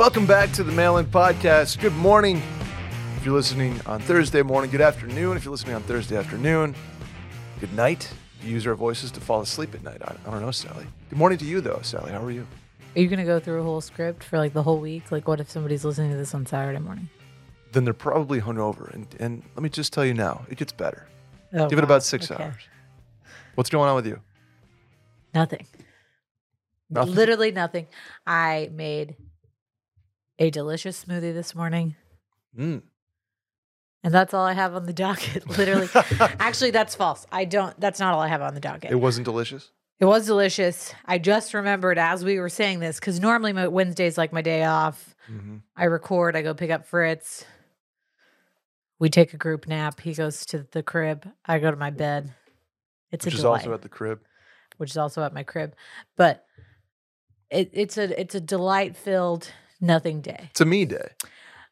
Welcome back to the Mail In Podcast. Good morning. If you're listening on Thursday morning, good afternoon. If you're listening on Thursday afternoon, good night. Use our voices to fall asleep at night. I, I don't know, Sally. Good morning to you, though, Sally. How are you? Are you gonna go through a whole script for like the whole week? Like, what if somebody's listening to this on Saturday morning? Then they're probably hungover. And, and let me just tell you now, it gets better. Oh, Give it about six Okay. hours. What's going on with you? Nothing. Nothing? Literally nothing. I made a delicious smoothie this morning, Mm. and that's all I have on the docket. Literally, actually, that's false. I don't. That's not all I have on the docket. It wasn't delicious? It was delicious. I just remembered as we were saying this because normally my Wednesday's like my day off. hmm I record. I go pick up Fritz. We take a group nap. He goes to the crib. I go to my bed. It's Which a is delight, also at the crib. which is also at my crib. But it, it's a it's a delight filled nothing day. It's a me day.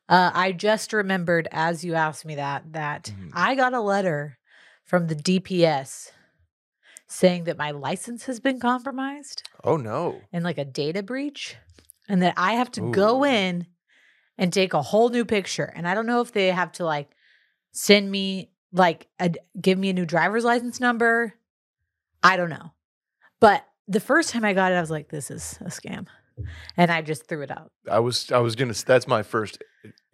Uh, I just remembered as you asked me that that Mhm. I got a letter from the DPS saying that my license has been compromised Oh, no. and like a data breach and that I have to go in and take a whole new picture. And I don't know if they have to like send me like a, give me a new driver's license number. I don't know. But the first time I got it, I was like, this is a scam. And I just threw it out. I was I was gonna. That's my first.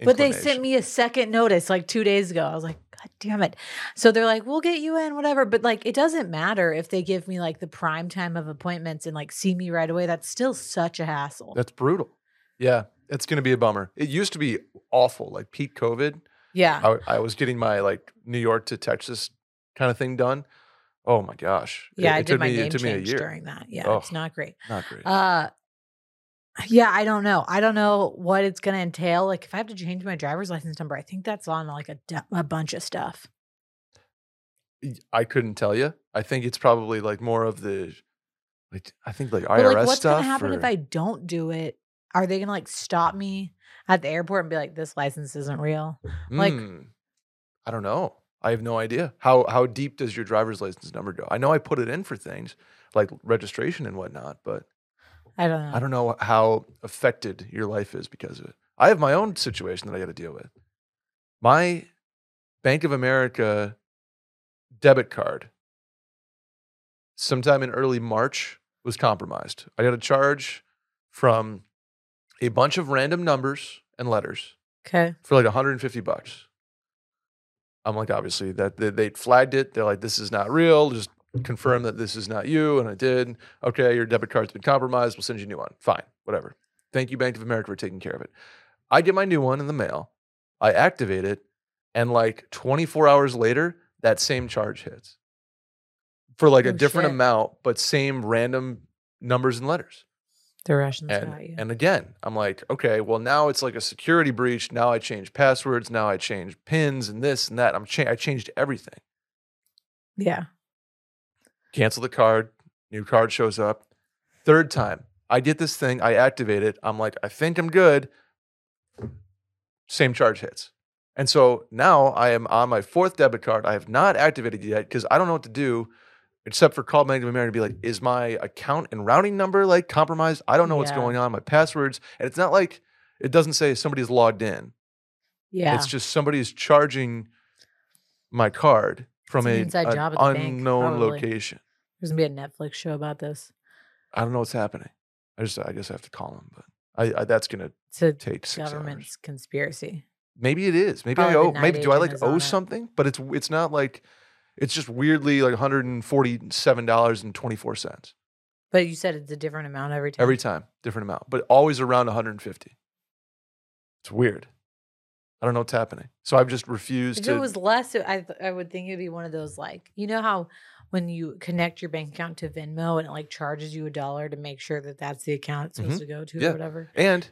But they sent me a second notice like two days ago. I was like, God damn it. So they're like, we'll get you in, whatever. But like, it doesn't matter if they give me like the prime time of appointments and like see me right away. That's still such a hassle. That's brutal. Yeah, it's gonna be a bummer. It used to be awful, like peak COVID. yeah. I, I was getting my like New York to Texas kind of thing done. Oh my gosh. Yeah, it, I took did my me, name it took me a change during that. Yeah, Oh. it's not great. Not great. Uh yeah, I don't know. I don't know what it's going to entail. Like if I have to change my driver's license number, I think that's on like a, du- a bunch of stuff. I couldn't tell you. I think it's probably like more of the like I think like But IRS like what's stuff. going to happen if I don't do it? Are they going to like stop me at the airport and be like this license isn't real? like- Mm, I don't know. I have no idea. How how deep does your driver's license number go? I know I put it in for things like registration and whatnot, but I don't know. I don't know how affected your life is because of it. I have my own situation that I got to deal with. My Bank of America debit card, sometime in early March, was compromised. I got a charge from a bunch of random numbers and letters Okay. for like 150 bucks. I'm like, obviously, that they, they flagged it. They're like, this is not real. Just confirm that this is not you. And I did. Okay, your debit card's been compromised. We'll send you a new one. Fine, whatever. Thank you, Bank of America, for taking care of it. I get my new one in the mail. I activate it. And like 24 hours later, that same charge hits for like a Oh, different shit. amount, but same random numbers and letters. The Russians And, got you. and again, I'm like, okay, well now it's like a security breach. Now I change passwords. Now I change pins and this and that. I'm cha- I changed everything. yeah. Cancel the card. New card shows up. Third time, I get this thing. I activate it. I'm like, I think I'm good. Same charge hits. And so now I am on my fourth debit card. I have not activated it yet because I don't know what to do except for call Bank of America to be like, is my account and routing number like compromised? I don't know what's going on. My passwords. And it's not like it doesn't say somebody's logged in. Yeah. It's just somebody's charging my card from an a, inside an the bank, unknown location. There's going to be a Netflix show about this. I don't know what's happening. I just I guess I have to call him, but I, I that's gonna a take six government's hours. conspiracy. Maybe it is. Maybe I owe. Maybe do I like owe it. something? But it's it's not like it's just weirdly like one hundred and forty seven dollars and twenty four cents But you said it's a different amount every time. every time, different amount, but always around one hundred and fifty. It's weird. I don't know what's happening. So I've just refused to If it was less, I I would think it'd be one of those like you know how when you connect your bank account to Venmo and it like charges you a dollar to make sure that that's the account it's supposed Mhm. to go to Yeah. or whatever. And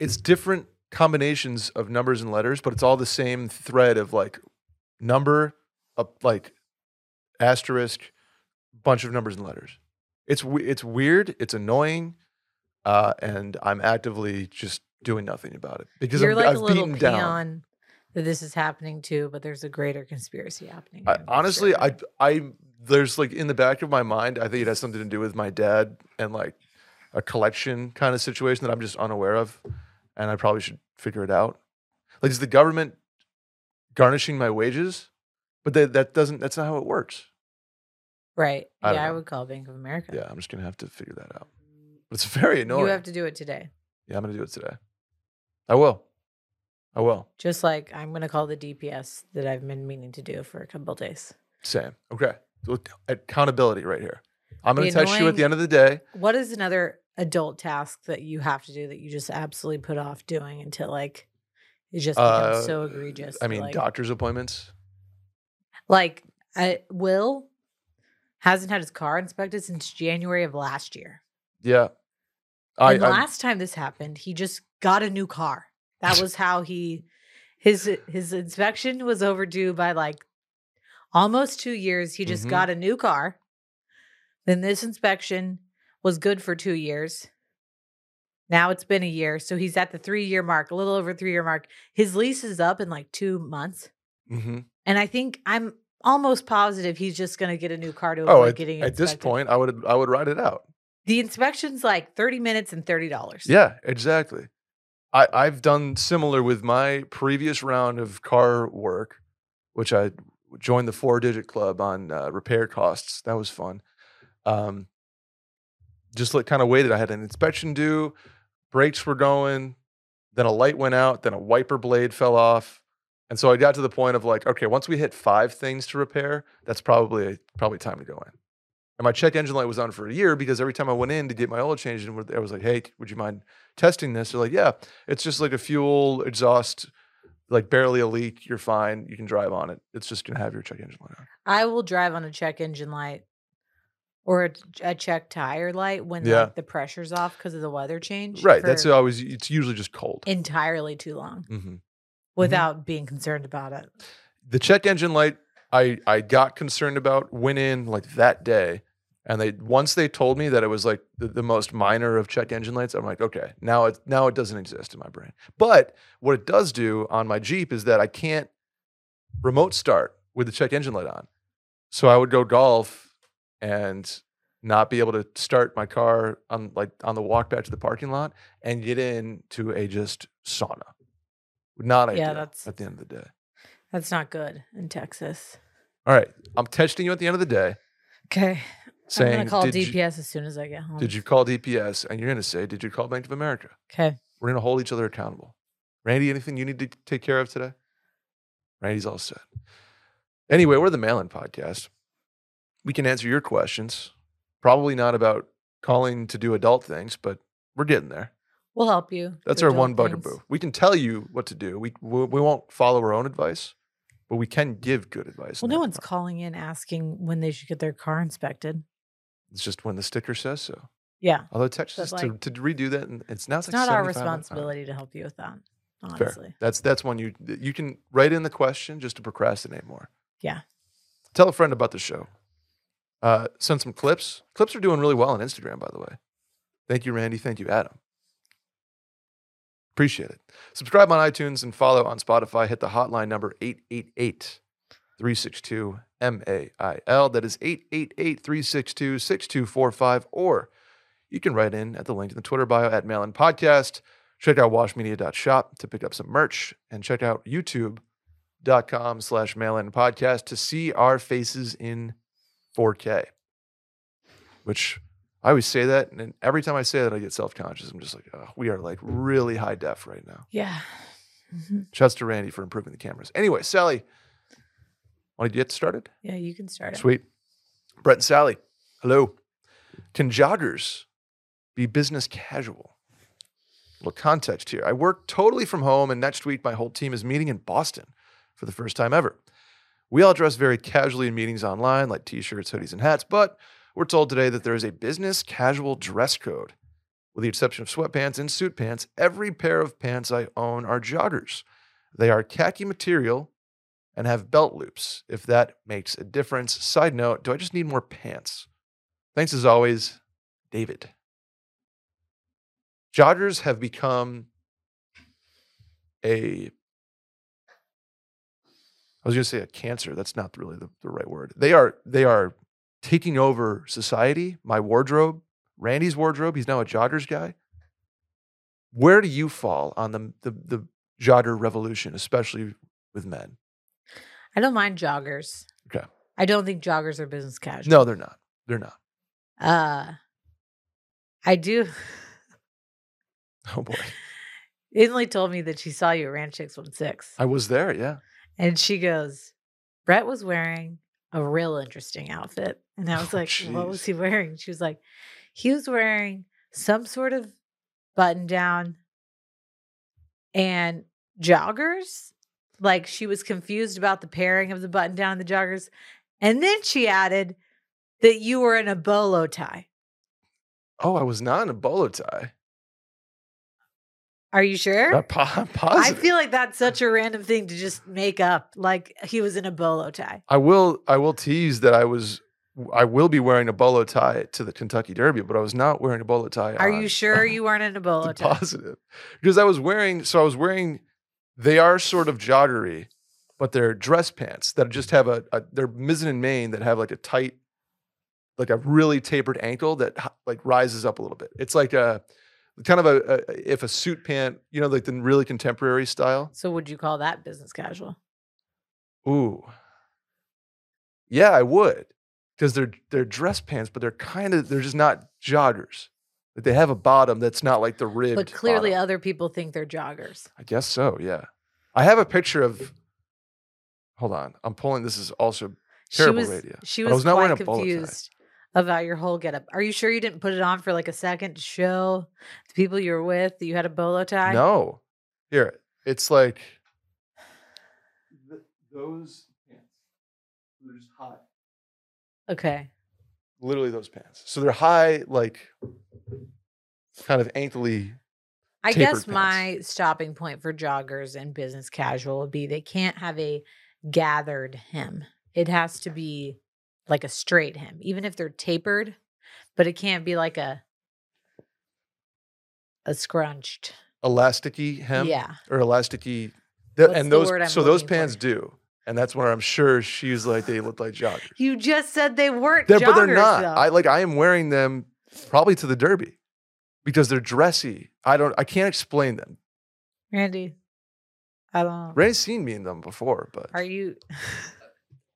it's different combinations of numbers and letters, but it's all the same thread of like number, a like asterisk, bunch of numbers and letters. It's it's weird. It's annoying, uh, and I'm actively just doing nothing about it because You're I'm, like I've a little peon down. that this is happening too, but there's a greater conspiracy happening. I, honestly. I I there's like in the back of my mind, I think it has something to do with my dad and like a collection kind of situation that I'm just unaware of. and I probably should figure it out. Like, is the government garnishing my wages? But that that doesn't. That's not how it works. Right. I yeah, I would call Bank of America. Yeah, I'm just gonna have to figure that out. But it's very annoying. You have to do it today. yeah, I'm gonna do it today. I will. I will. Just like I'm going to call the DPS that I've been meaning to do for a couple days. Same. Okay. So accountability right here. I'm gonna text you at the end of the day. What is another adult task that you have to do that you just absolutely put off doing until like it just becomes Uh, so egregious? I mean, like, doctor's appointments. like I, Will hasn't had his car inspected since January of last year. Yeah. I, and the I'm- last time this happened, he just got a new car. That was how he his his inspection was overdue by like almost 2 years. He just Mhm. got a new car. Then this inspection was good for 2 years. Now it's been a year, so he's at the 3 year mark, a little over 3 year mark. His lease is up in like 2 months. Mhm. And I think I'm almost positive he's just going to get a new car to Oh, avoid at, getting at this point, I would I would write it out. The inspection's like 30 minutes and $30. Yeah, exactly. I, I've done similar with my previous round of car work, which I joined the four digit club on uh, repair costs. That was fun. Um, just like kind of waited. I had an inspection due, brakes were going, then a light went out, then a wiper blade fell off. And so I got to the point of like, okay, once we hit five things to repair, that's probably probably time to go in. And my check engine light was on for a year because every time I went in to get my oil changed, and I was like, "Hey, would you mind testing this?" They're like, "Yeah, it's just like a fuel exhaust, like barely a leak. You're fine. You can drive on it. It's just gonna have your check engine light on." I will drive on a check engine light or a, a check tire light when Yeah. like, the pressure's off because of the weather change. Right. That's always. It's usually just cold. entirely too long hmm without being concerned about it. The check engine light, I I got concerned about. Went in like that day, and they once they told me that it was like the, the most minor of check engine lights. I'm like, okay, now it now it doesn't exist in my brain. But what it does do on my Jeep is that I can't remote start with the check engine light on. So I would go golf and not be able to start my car on like on the walk back to the parking lot and get into a just sauna. Not ideal Yeah, that's- at the end of the day. That's not good in Texas. All right. I'm texting you at the end of the day Okay. I'm going to call did, DPS you, as soon as I get home. did you call DPS? And you're going to say, Did you call Bank of America? Okay. We're going to hold each other accountable. Randy, anything you need to take care of today? Randy's all set. Anyway, we're the Mail In Podcast. We can answer your questions. Probably not about calling to do adult things, but we're getting there. We'll help you. That's our one bugaboo. We can tell you what to do. We, we we won't follow our own advice, but we can give good advice. Well, no one's calling in asking when they should get their car inspected. It's just when the sticker says so. Yeah. Although us to, like, to redo that, and it's now it's, It's like not our 75 bucks. Responsibility to help you with that, Fair. honestly. That's that's one you you can write in the question just to procrastinate more. Yeah. Tell a friend about the show. Uh, send some clips. Clips are doing really well on Instagram, by the way. Thank you, Randy. Thank you, Adam. Appreciate it. Subscribe on iTunes and follow on Spotify. Hit the hotline number 888 362 MAIL. That is 888 362 6245. Or you can write in at the link in the Twitter bio at Mailin Podcast. Check out washmedia.shop to pick up some merch and check out youtube.com slash mailin podcast to see our faces in 4K. Which I always say that, and every time I say that, I get self conscious. I'm just like, oh, we are like really high def right now. Yeah. Mhm. Shouts to Randy for improving the cameras. Anyway, Sally, want to get started? Yeah, you can start it. Sweet. Brett and Sally, hello. Can joggers be business casual? A little context here. I work totally from home, and next week my whole team is meeting in Boston for the first time ever. We all dress very casually in meetings online, like t shirts, hoodies, and hats, but we're told today that there is a business casual dress code. With the exception of sweatpants and suit pants, every pair of pants I own are joggers. They are khaki material and have belt loops, if that makes a difference. Side note, do I just need more pants? Thanks as always, David. Joggers have become a I was going to say a cancer. That's not really the, the right word. They are they are taking over society. My wardrobe, Randy's wardrobe. He's now a joggers guy. where do you fall on the the, the jogger revolution, especially with men? I don't mind joggers. Okay. I don't think joggers are business casual. No, they're not. They're not. Uh I do. Oh boy, Inley told me that she saw you at Ranch 616. I was there. Yeah. And she goes, Brett was wearing a real interesting outfit. And I was Oh, like, what was he wearing? She was like, he was wearing some sort of button down and joggers. Like she was confused about the pairing of the button down and the joggers. And then she added that you were in a bolo tie. Oh, I was not in a bolo tie. Are you sure? Uh, I'm po- I feel like that's such a random thing to just make up. Like he was in a bolo tie. I will I will tease that I was I will be wearing a bolo tie to the Kentucky Derby, but I was not wearing a bolo tie. Are on- you sure you weren't in a bolo tie? positive because I was wearing so I was wearing they are sort of joggery, but they're dress pants that just have a, a they're mizzen and main that have like a tight like a really tapered ankle that like rises up a little bit. It's like a kind of a, a if a suit pant, you know, like the really contemporary style. So would you call that business casual? Ooh. Yeah, I would. Because they're they're dress pants, but they're kind of they're just not joggers. Like they have a bottom that's not like the ribbed. But clearly bottom. other people think they're joggers. I guess so, yeah. I have a picture of hold on. I'm pulling this is also Terrible she was, radio. She But I was, was not wearing a confused about your whole getup. Are you sure you didn't put it on for like a second to show the people you were with that you had a bolo tie? no. Here, it's like th- those pants. They're just high. Okay. Literally those pants. So they're high, like kind of ankly. I guess pants. my stopping point for joggers and business casual would be they can't have a gathered hem. It has to be like a straight hem, even if they're tapered, but it can't be like a a scrunched. elasticy hem Yeah. or elasticy. th- and those so those looking for? pants do. And that's where I'm sure she's like they look like joggers. You just said they weren't They're- joggers, but they're not. though. I like I am wearing them probably to the derby because they're dressy. I don't I can't explain them. Randy, I don't. Ray's seen me in them before, but Are you?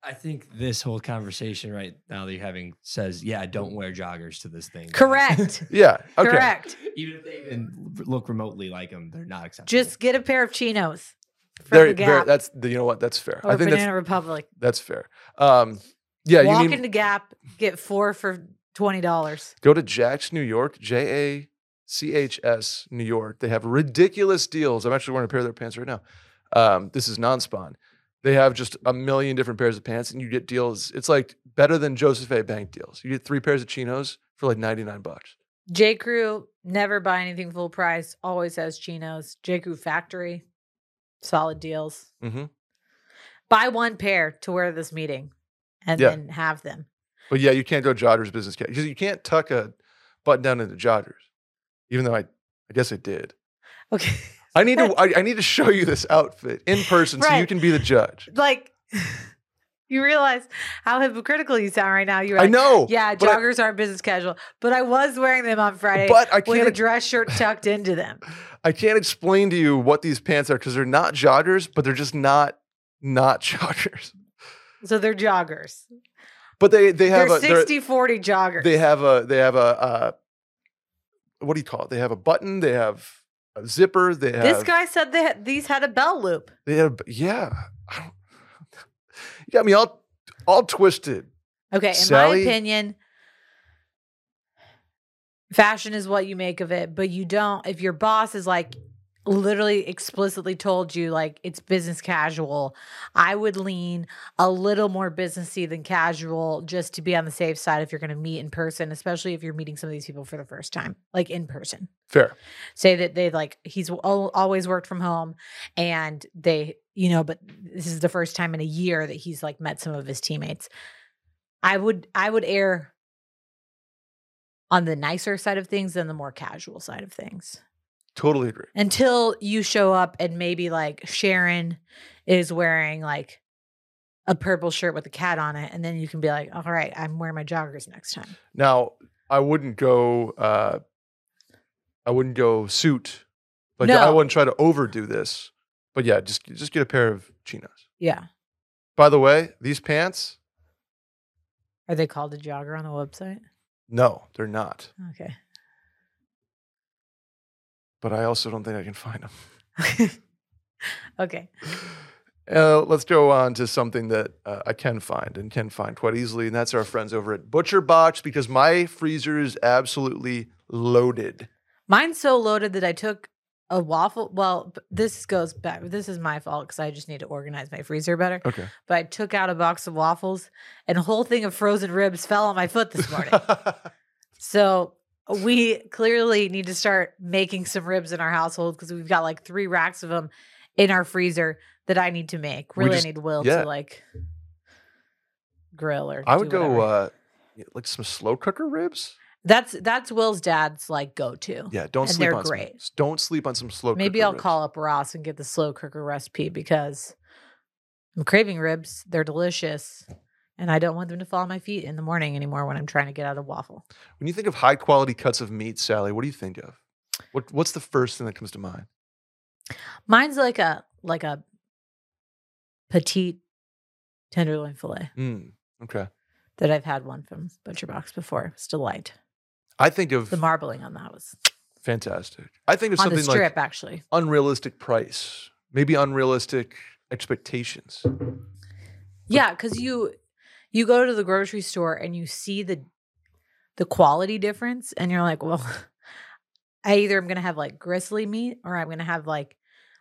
I think this whole conversation right now that you're having says, yeah, don't wear joggers to this thing. Correct. yeah, okay. Correct. Even if they even look remotely like them, they're not acceptable. Just get a pair of chinos from Very, the very, Gap that's the, you know what that's fair. or I think Banana that's Republic. that's fair. Um, yeah, Walk you mean into Gap, get four for twenty dollars. go to Jachs New York, J A C H S New York. They have ridiculous deals. I'm actually wearing a pair of their pants right now. Um, this is non-spawn. They have just a million different pairs of pants, and you get deals. It's like better than Joseph A. Bank deals. You get three pairs of chinos for like 99 bucks. J. Crew never buy anything full price. Always has chinos. J. Crew Factory, solid deals. hmm Buy one pair to wear this meeting, and Yeah. then have them. But yeah, you can't go joggers business because you can't tuck a button down into joggers. Even though I, I guess I did. Okay, I need to. I, I need to show you this outfit in person so you can be the judge. like you realize how hypocritical you sound right now. You're I know. yeah, but I- joggers aren't business casual, but I was wearing them on Friday But I with a can't. dress shirt tucked into them. I can't explain to you what these pants are because they're not joggers, but they're just not not joggers. So they're joggers. But they they have They're a they're- 60 40 joggers. they have a they have a uh, what do you call it? They have a button. They have a zipper. They have this guy said that these had a bell loop. They have yeah. I you got me all all twisted. Okay, in Sally- my opinion, fashion is what you make of it, but you don't if your boss is like literally explicitly told you like it's business casual, I would lean a little more businessy than casual just to be on the safe side if you're going to meet in person, especially if you're meeting some of these people for the first time, like in person. Fair. Say that they like he's always worked from home and they, you know, but this is the first time in a year that he's like met some of his teammates. I would I would err on the nicer side of things than the more casual side of things. Totally agree. Until you show up and maybe like Sharon is wearing like a purple shirt with a cat on it, and then you can be like, all right, I'm wearing my joggers next time. Now I wouldn't go. Uh, I wouldn't go suit Like I wouldn't try to overdo this, but yeah, just just get a pair of chinos. Yeah. By the way, these pants, Are they called a jogger on the website? no, they're not. Okay. But I also don't think I can find them. okay. Uh, let's go on to something that uh, I can find and can find quite easily, and that's our friends over at Butcher Box because my freezer is absolutely loaded. Mine's so loaded that I took a waffle. Well, this goes back. This is my fault because I just need to organize my freezer better. Okay. But I took out a box of waffles and a whole thing of frozen ribs fell on my foot this morning. so we clearly need to start making some ribs in our household because we've got like three racks of them in our freezer that I need to make. Really, just- I need Will yeah. to like grill or. I would do go uh, like some slow cooker ribs. that's that's Will's dad's like go to. Yeah, don't And sleep they're on great. some. Don't sleep on some slow. Maybe I'll ribs. call up Ross and get the slow cooker recipe because I'm craving ribs. They're delicious. And I don't want them to fall on my feet in the morning anymore when I'm trying to get out of waffle. When you think of high quality cuts of meat, Sally, what do you think of? What What's the first thing that comes to mind? Mine's like a like a petite tenderloin fillet Mm, okay. that I've had one from Butcher Box before. It's delight. I think of The marbling on that was fantastic. I think of on the something strip like actually. unrealistic price, maybe unrealistic expectations. Yeah, because you you go to the grocery store and you see the the quality difference, and you're like, well, I either am gonna have like gristly meat or I'm gonna have like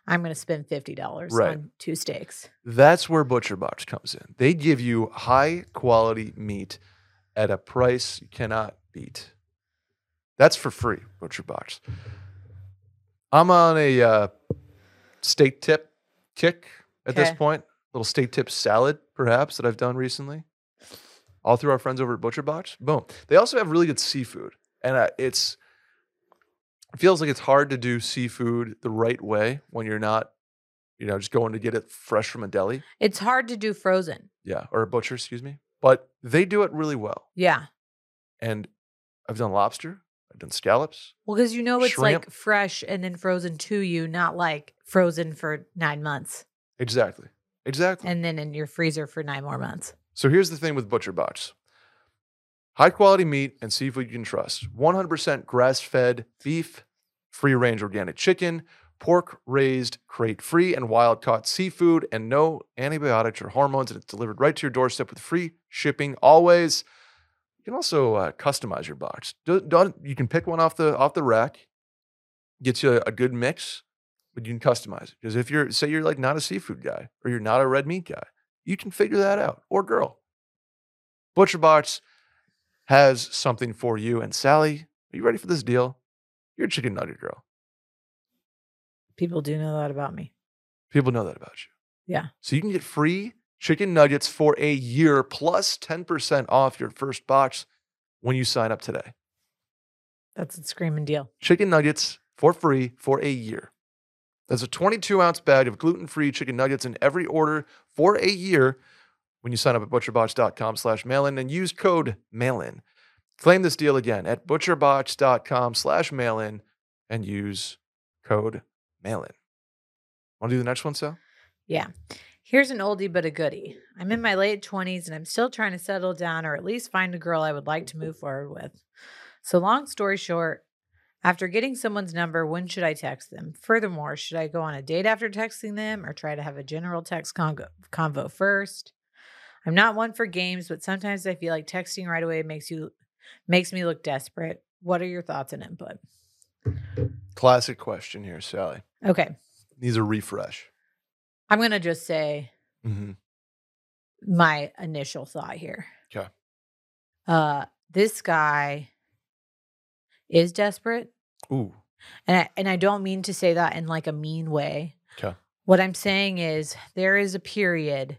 I'm gonna spend fifty dollars Right. on two steaks. That's where Butcher Box comes in. They give you high quality meat at a price you cannot beat. That's for free, Butcher Box. I'm on a uh, steak tip kick at this Okay. point. Little steak tip salad, perhaps, that I've done recently. All through our friends over at Butcher Box. Boom. They also have really good seafood, and uh, it's it feels like it's hard to do seafood the right way when you're not, you know, just going to get it fresh from a deli. It's hard to do frozen. Yeah, or a butcher, excuse me. But they do it really well. Yeah. And I've done lobster, I've done scallops. Well, because you know it's like fresh and then frozen to you, not like frozen for nine months Exactly. Exactly. and then in your freezer for nine more months. So here's the thing with Butcher Box high quality meat and seafood you can trust 100% grass fed beef, free range organic chicken, pork raised, crate free, and wild caught seafood, and no antibiotics or hormones. And it's delivered right to your doorstep with free shipping always. You can also uh, customize your box. Do, don't, you can pick one off the off the rack, get you a, a good mix, but you can customize it. Because if you're say you're like not a seafood guy or you're not a red meat guy, you can figure that out. Or girl. Butcher Box has something for you. And Sally, are you ready for this deal? You're a chicken nugget girl. People do know that about me. People know that about you. Yeah. So you can get free chicken nuggets for a year plus 10% off your first box when you sign up today. That's a screaming deal. Chicken nuggets for free for a year. There's a 22 ounce bag of gluten free chicken nuggets in every order for a year when you sign up at butcherbox.com slash mailin and use code mailin. Claim this deal again at butcherbox.com slash mailin and use code mailin. Want to do the next one, Sal? Yeah. Here's an oldie but a goodie. I'm in my late 20s and I'm still trying to settle down or at least find a girl I would like to move forward with. So, long story short, after getting someone's number, when should I text them? Furthermore, should I go on a date after texting them or try to have a general text convo, convo first? I'm not one for games, but sometimes I feel like texting right away makes you makes me look desperate. What are your thoughts and input? Classic question here, Sally. Okay. Needs a refresh. I'm going to just say Mm-hmm. my initial thought here. 'Kay. Uh this guy is desperate. Ooh. And I, and I don't mean to say that in like a mean way. 'Kay. What I'm saying is there is a period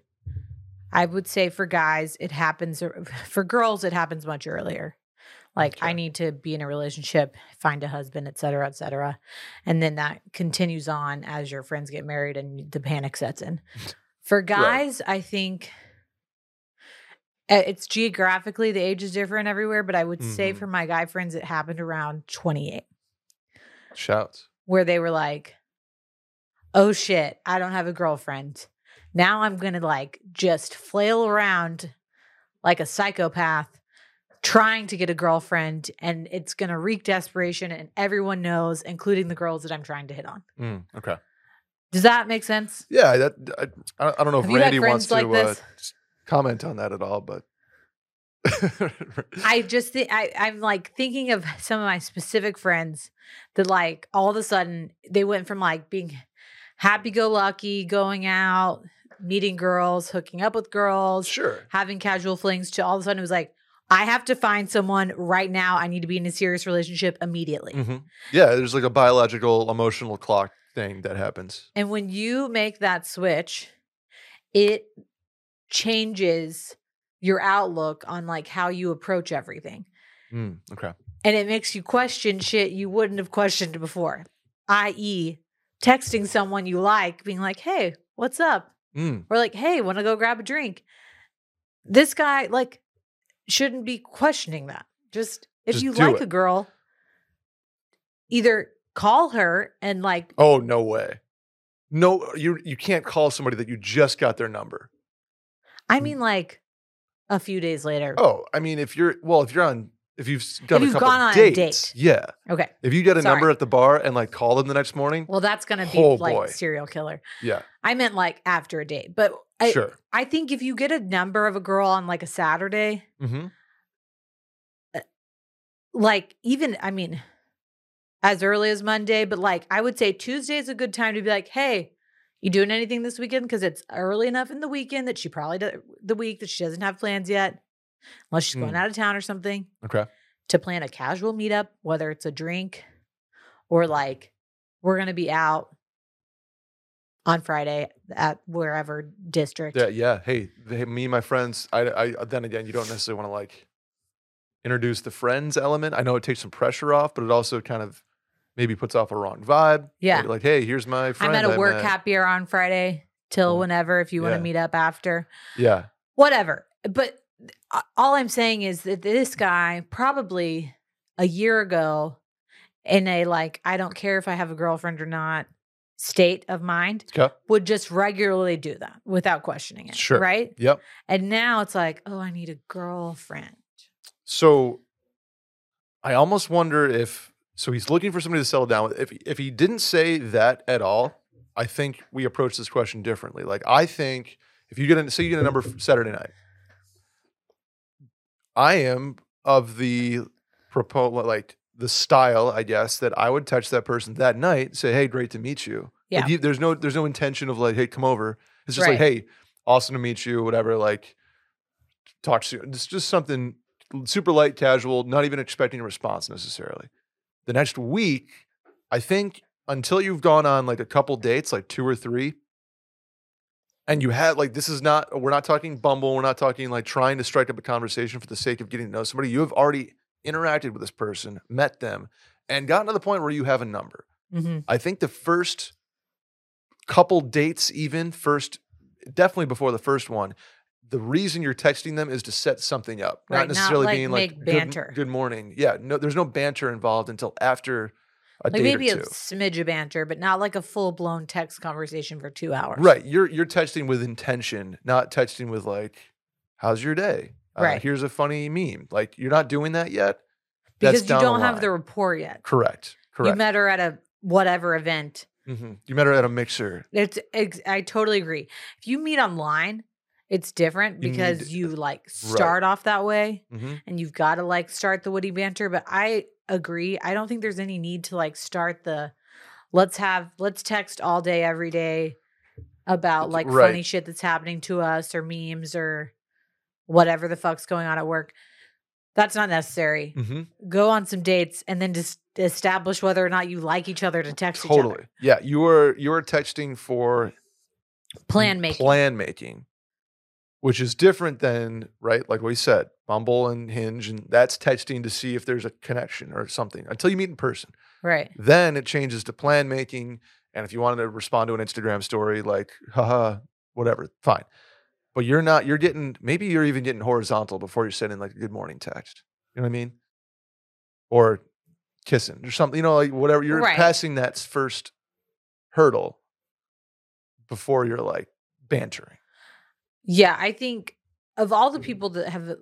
I would say for guys it happens er, for girls it happens much earlier. Like I need to be in a relationship, find a husband, et cetera, et cetera. And then that continues on as your friends get married and the panic sets in. For guys, I think uh, it's geographically the age is different everywhere, but I would say Mhm. for my guy friends, it happened around 28. Shouts. where they were like, "Oh shit, I don't have a girlfriend. Now I'm going to like just flail around like a psychopath trying to get a girlfriend and it's going to wreak desperation and everyone knows including the girls that I'm trying to hit on." Mm, okay. Does that make sense? Yeah, that I, I don't know if Have you Randy wants to like uh, comment on that at all, but I just think I, I'm like thinking of some of my specific friends that like all of a sudden they went from like being happy go lucky, going out, meeting girls, hooking up with girls, sure. having casual flings to all of a sudden it was like, I have to find someone right now. I need to be in a serious relationship immediately. hmm Yeah, there's like a biological emotional clock thing that happens. And when you make that switch, it changes your outlook on like how you approach everything. Mm, okay. and it makes you question shit you wouldn't have questioned before, i.e., texting someone you like, being like, hey, what's up? Mm, Or like, hey, want to go grab a drink? This guy, like, shouldn't be questioning that. Just if Just you like it. a girl, either call her and like, oh no way. No, you you can't call somebody that you just got their number. I mean, like a few days later. Oh, I mean, if you're well, if you're on, if you've done you've a couple gone on a date. yeah. Okay. If you get a number at the bar and like call them the next morning, Well, that's going to be Oh, like boy. serial killer. yeah, I meant like after a date. But I, sure. I think if you get a number of a girl on like a Saturday, hmm like even I mean, as early as Monday, but like I would say Tuesday is a good time to be like, hey, you doing anything this weekend? Because it's early enough in the weekend that she probably does the week that she doesn't have plans yet, unless she's going Mm. out of town or something, Okay. to plan a casual meetup, whether it's a drink or like we're gonna be out on Friday at wherever district. Yeah, yeah. Hey, hey, me and my friends. I, I then again, you don't necessarily want to like introduce the friends element. I know it takes some pressure off, but it also kind of maybe puts off a wrong vibe. Yeah. Like, hey, here's my friend. I'm at a work met. happy hour on Friday till Mm. whenever if you want Yeah. to meet up after. Yeah. whatever. But all I'm saying is that this guy probably a year ago in a like I don't care if I have a girlfriend or not state of mind Okay. would just regularly do that without questioning it. Sure. Right? Yep. And now it's like, oh, I need a girlfriend. So I almost wonder if so he's looking for somebody to settle down with. If if he didn't say that at all, I think we approach this question differently. Like I think if you get a say you get a number Saturday night, I am of the propos like the style, I guess, that I would touch that person that night, say, "Hey, great to meet you." Yeah. Like, you- there's no there's no intention of like, "Hey, come over." It's just like, "Hey, awesome to meet you," whatever. Like, talk soon. It's just something super light, casual, not even expecting a response necessarily. The next week, I think until you've gone on like a couple dates, like two or three, and you had like this is not we're not talking Bumble, we're not talking like trying to strike up a conversation for the sake of getting to know somebody. You have already interacted with this person, met them, and gotten to the point where you have a number. Mhm. I think the first couple dates, even first, definitely before the first one, the reason you're texting them is to set something up, Right, not not, necessarily like, being like make good, banter. good morning. Yeah, no, there's no banter involved until after a Like date maybe or a two. smidge of banter, but not like a full blown text conversation for two hours. Right, you're you're texting with intention, not texting with like, "How's your day?" Uh, Right. Here's a funny meme. Like you're not doing that yet. Because That's you don't the have the rapport yet. correct. Correct. You met her at a whatever event. hmm You met her at a mixer. It's ex- I totally agree. If you meet online, it's different You need- because you like start off that way hmm and you've got to like start the witty banter. But I agree. I don't think there's any need to like start the let's have let's text all day every day about like Right. funny shit that's happening to us or memes or whatever the fuck's going on at work. That's not necessary. hmm Go on some dates and then just establish whether or not you like each other to text each other. Totally. Yeah, you are you are texting for Plan making. plan making, which is different than right, like we said, Bumble and Hinge, and that's texting to see if there's a connection or something until you meet in person. Right. Then it changes to plan making, and if you wanted to respond to an Instagram story, like haha, whatever, fine. But you're not. You're getting maybe you're even getting horizontal before you're sending like a good morning text. You know what I mean? Or kissing or something. You know, like whatever. You're Right. passing that first hurdle before you're like bantering. Yeah, I think of all the people that have uh,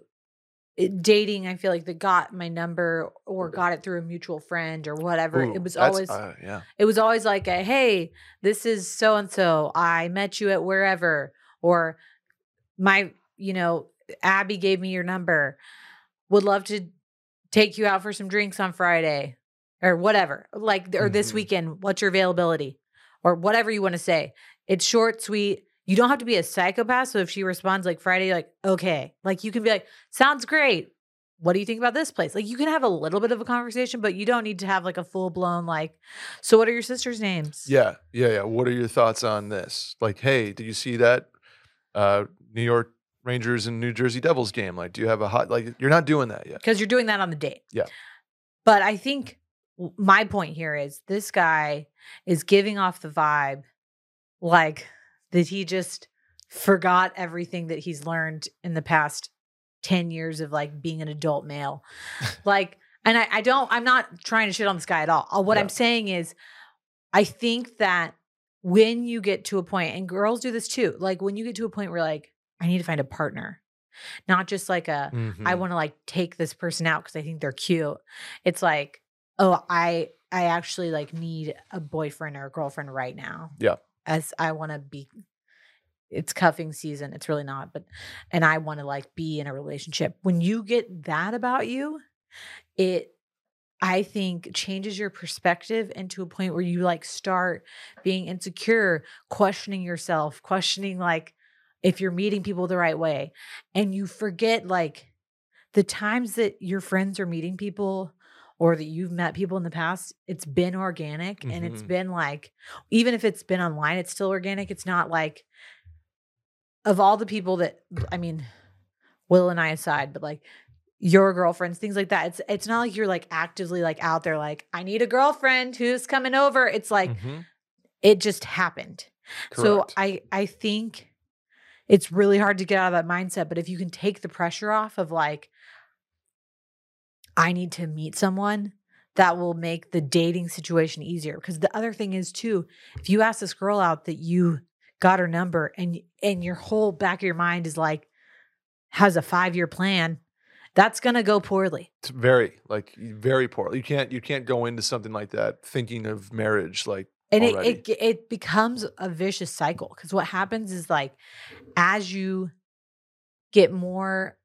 dating, I feel like that got my number or got it through a mutual friend or whatever. Ooh, it was always uh, yeah. it was always like a hey, this is so and so. I met you at wherever or my, you know, Abby gave me your number. Would love to take you out for some drinks on Friday or whatever. Like or this Mhm. weekend, what's your availability? Or whatever you want to say. It's short, sweet. You don't have to be a psychopath. So if she responds like Friday, like, okay. Like you can be like, sounds great. What do you think about this place? Like you can have a little bit of a conversation, but you don't need to have like a full blown like, so what are your sisters' names? Yeah, yeah, yeah. What are your thoughts on this? Like, hey, did you see that uh, New York Rangers and New Jersey Devils game? Like, do you have a hot? Like, you're not doing that yet. Because you're doing that on the date. Yeah. But I think my point here is this guy is giving off the vibe like that he just forgot everything that he's learned in the past 10 years of like being an adult male. like, and I, I don't, I'm not trying to shit on this guy at all. Uh, What Yeah. I'm saying is, I think that when you get to a point, and girls do this too, like when you get to a point where like, I need to find a partner, not just like a, I Mhm. want to like take this person out because I think they're cute. It's like, oh, I I actually like need a boyfriend or a girlfriend right now. Yeah. As I want to be it's cuffing season. It's really not, but and I want to like be in a relationship. When you get that about you, it I think changes your perspective into a point where you like start being insecure, questioning yourself, questioning like if you're meeting people the right way. And you forget like the times that your friends are meeting people or that you've met people in the past, it's been organic and it's been like, even if it's been online, it's still organic. It's not like, of all the people that, I mean, Will and I aside, but like your girlfriends, things like that. It's it's not like you're like actively like out there like I need a girlfriend who's coming over. It's like Mhm. it just happened. So I I think it's really hard to get out of that mindset, but if you can take the pressure off of like I need to meet someone, that will make the dating situation easier because the other thing is too, if you ask this girl out that you got her number and and your whole back of your mind is like has a 5-year plan, that's going to go poorly. It's very like very poorly. You can't you can't go into something like that thinking of marriage like and it, already. it it becomes a vicious cycle because what happens is like as you get more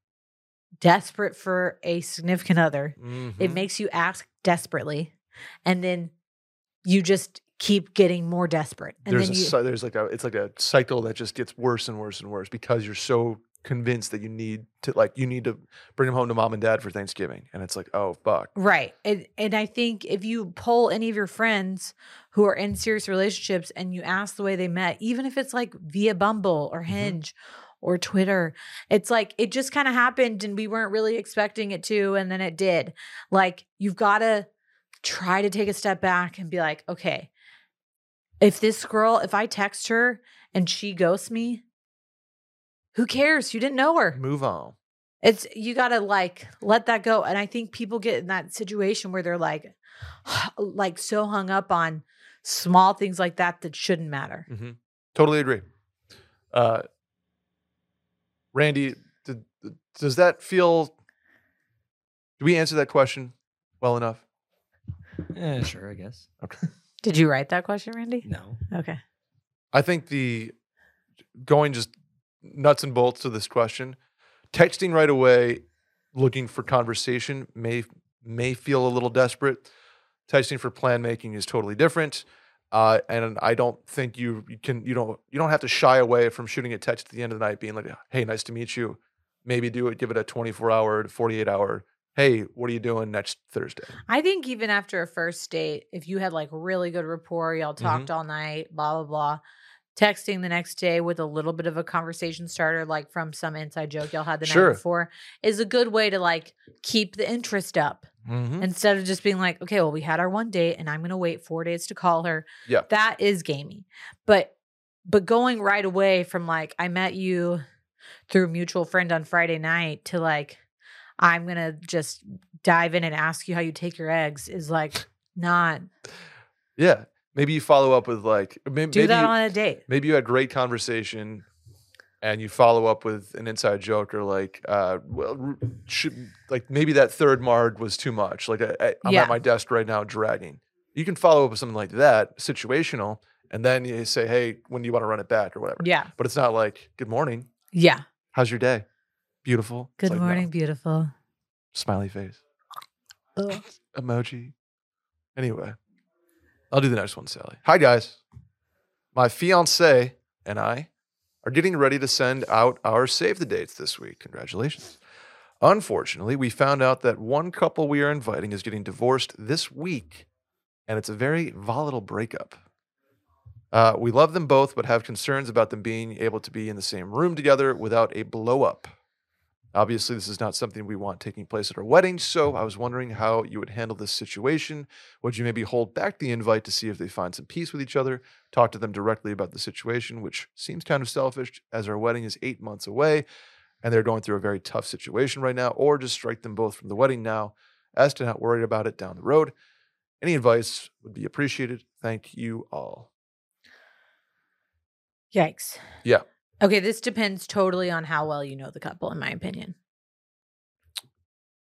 desperate for a significant other it Mhm. makes you ask desperately and then you just keep getting more desperate and there's then a there's like a it's like a cycle that just gets worse and worse and worse because you're so convinced that you need to like you need to bring them home to mom and dad for Thanksgiving and it's like oh fuck right and, and i think if you poll any of your friends who are in serious relationships and you ask the way they met even if it's like via bumble or Mhm. hinge or twitter it's like it just kind of happened and we weren't really expecting it to and then it did like you've got to try to take a step back and be like okay if this girl if i text her and she ghosts me who cares you didn't know her move on it's you gotta like let that go. And I think people get in that situation where they're like like so hung up on small things like that that shouldn't matter. Mm-hmm. Totally agree. Uh, Randy, did, does that feel? Do we answer that question well enough? Eh, sure, I guess. Okay. Did you write that question, Randy? No. Okay. I think the going just nuts and bolts to this question, texting right away, looking for conversation may may feel a little desperate. Texting for plan making is totally different. Uh, and I don't think you, you can you don't you don't have to shy away from shooting a text at the end of the night, being like, "Hey, nice to meet you." Maybe do it, give it a twenty four hour to forty eight hour. Hey, what are you doing next Thursday? I think even after a first date, if you had like really good rapport, y'all talked all night, blah blah blah. Texting the next day with a little bit of a conversation starter, like from some inside joke y'all had the Sure. night before, is a good way to like keep the interest up. Mm-hmm. instead of just being like, okay, well, we had our one date and I'm going to wait four days to call her. Yeah. That is gamey. But, but going right away from like, I met you through a mutual friend on Friday night to like, I'm gonna just dive in and ask you how you take your eggs is like not Yeah. Maybe you follow up with like maybe, do maybe that you, on a date. maybe you had great conversation and you follow up with an inside joke or like uh well should, like maybe that third mard was too much like I, i'm Yeah. at my desk right now dragging you can follow up with something like that situational and then you say hey when do you want to run it back or whatever Yeah. but it's not like good morning Yeah. how's your day beautiful Good like, no. morning, beautiful. smiley face Ugh. emoji. Anyway, I'll do the next one, Sally. Hi, guys. My fiance and I are getting ready to send out our save the dates this week. Congratulations. Unfortunately, we found out that one couple we are inviting is getting divorced this week, and it's a very volatile breakup. Uh, we love them both, but have concerns about them being able to be in the same room together without a blow up. Obviously, this is not something we want taking place at our wedding, so I was wondering how you would handle this situation. Would you maybe hold back the invite to see if they find some peace with each other, talk to them directly about the situation, which seems kind of selfish as our wedding is eight months away and they're going through a very tough situation right now, or just strike them both from the wedding now as to not worry about it down the road? Any advice would be appreciated. Thank you all. Yikes. Yeah. Okay, this depends totally on how well you know the couple, in my opinion.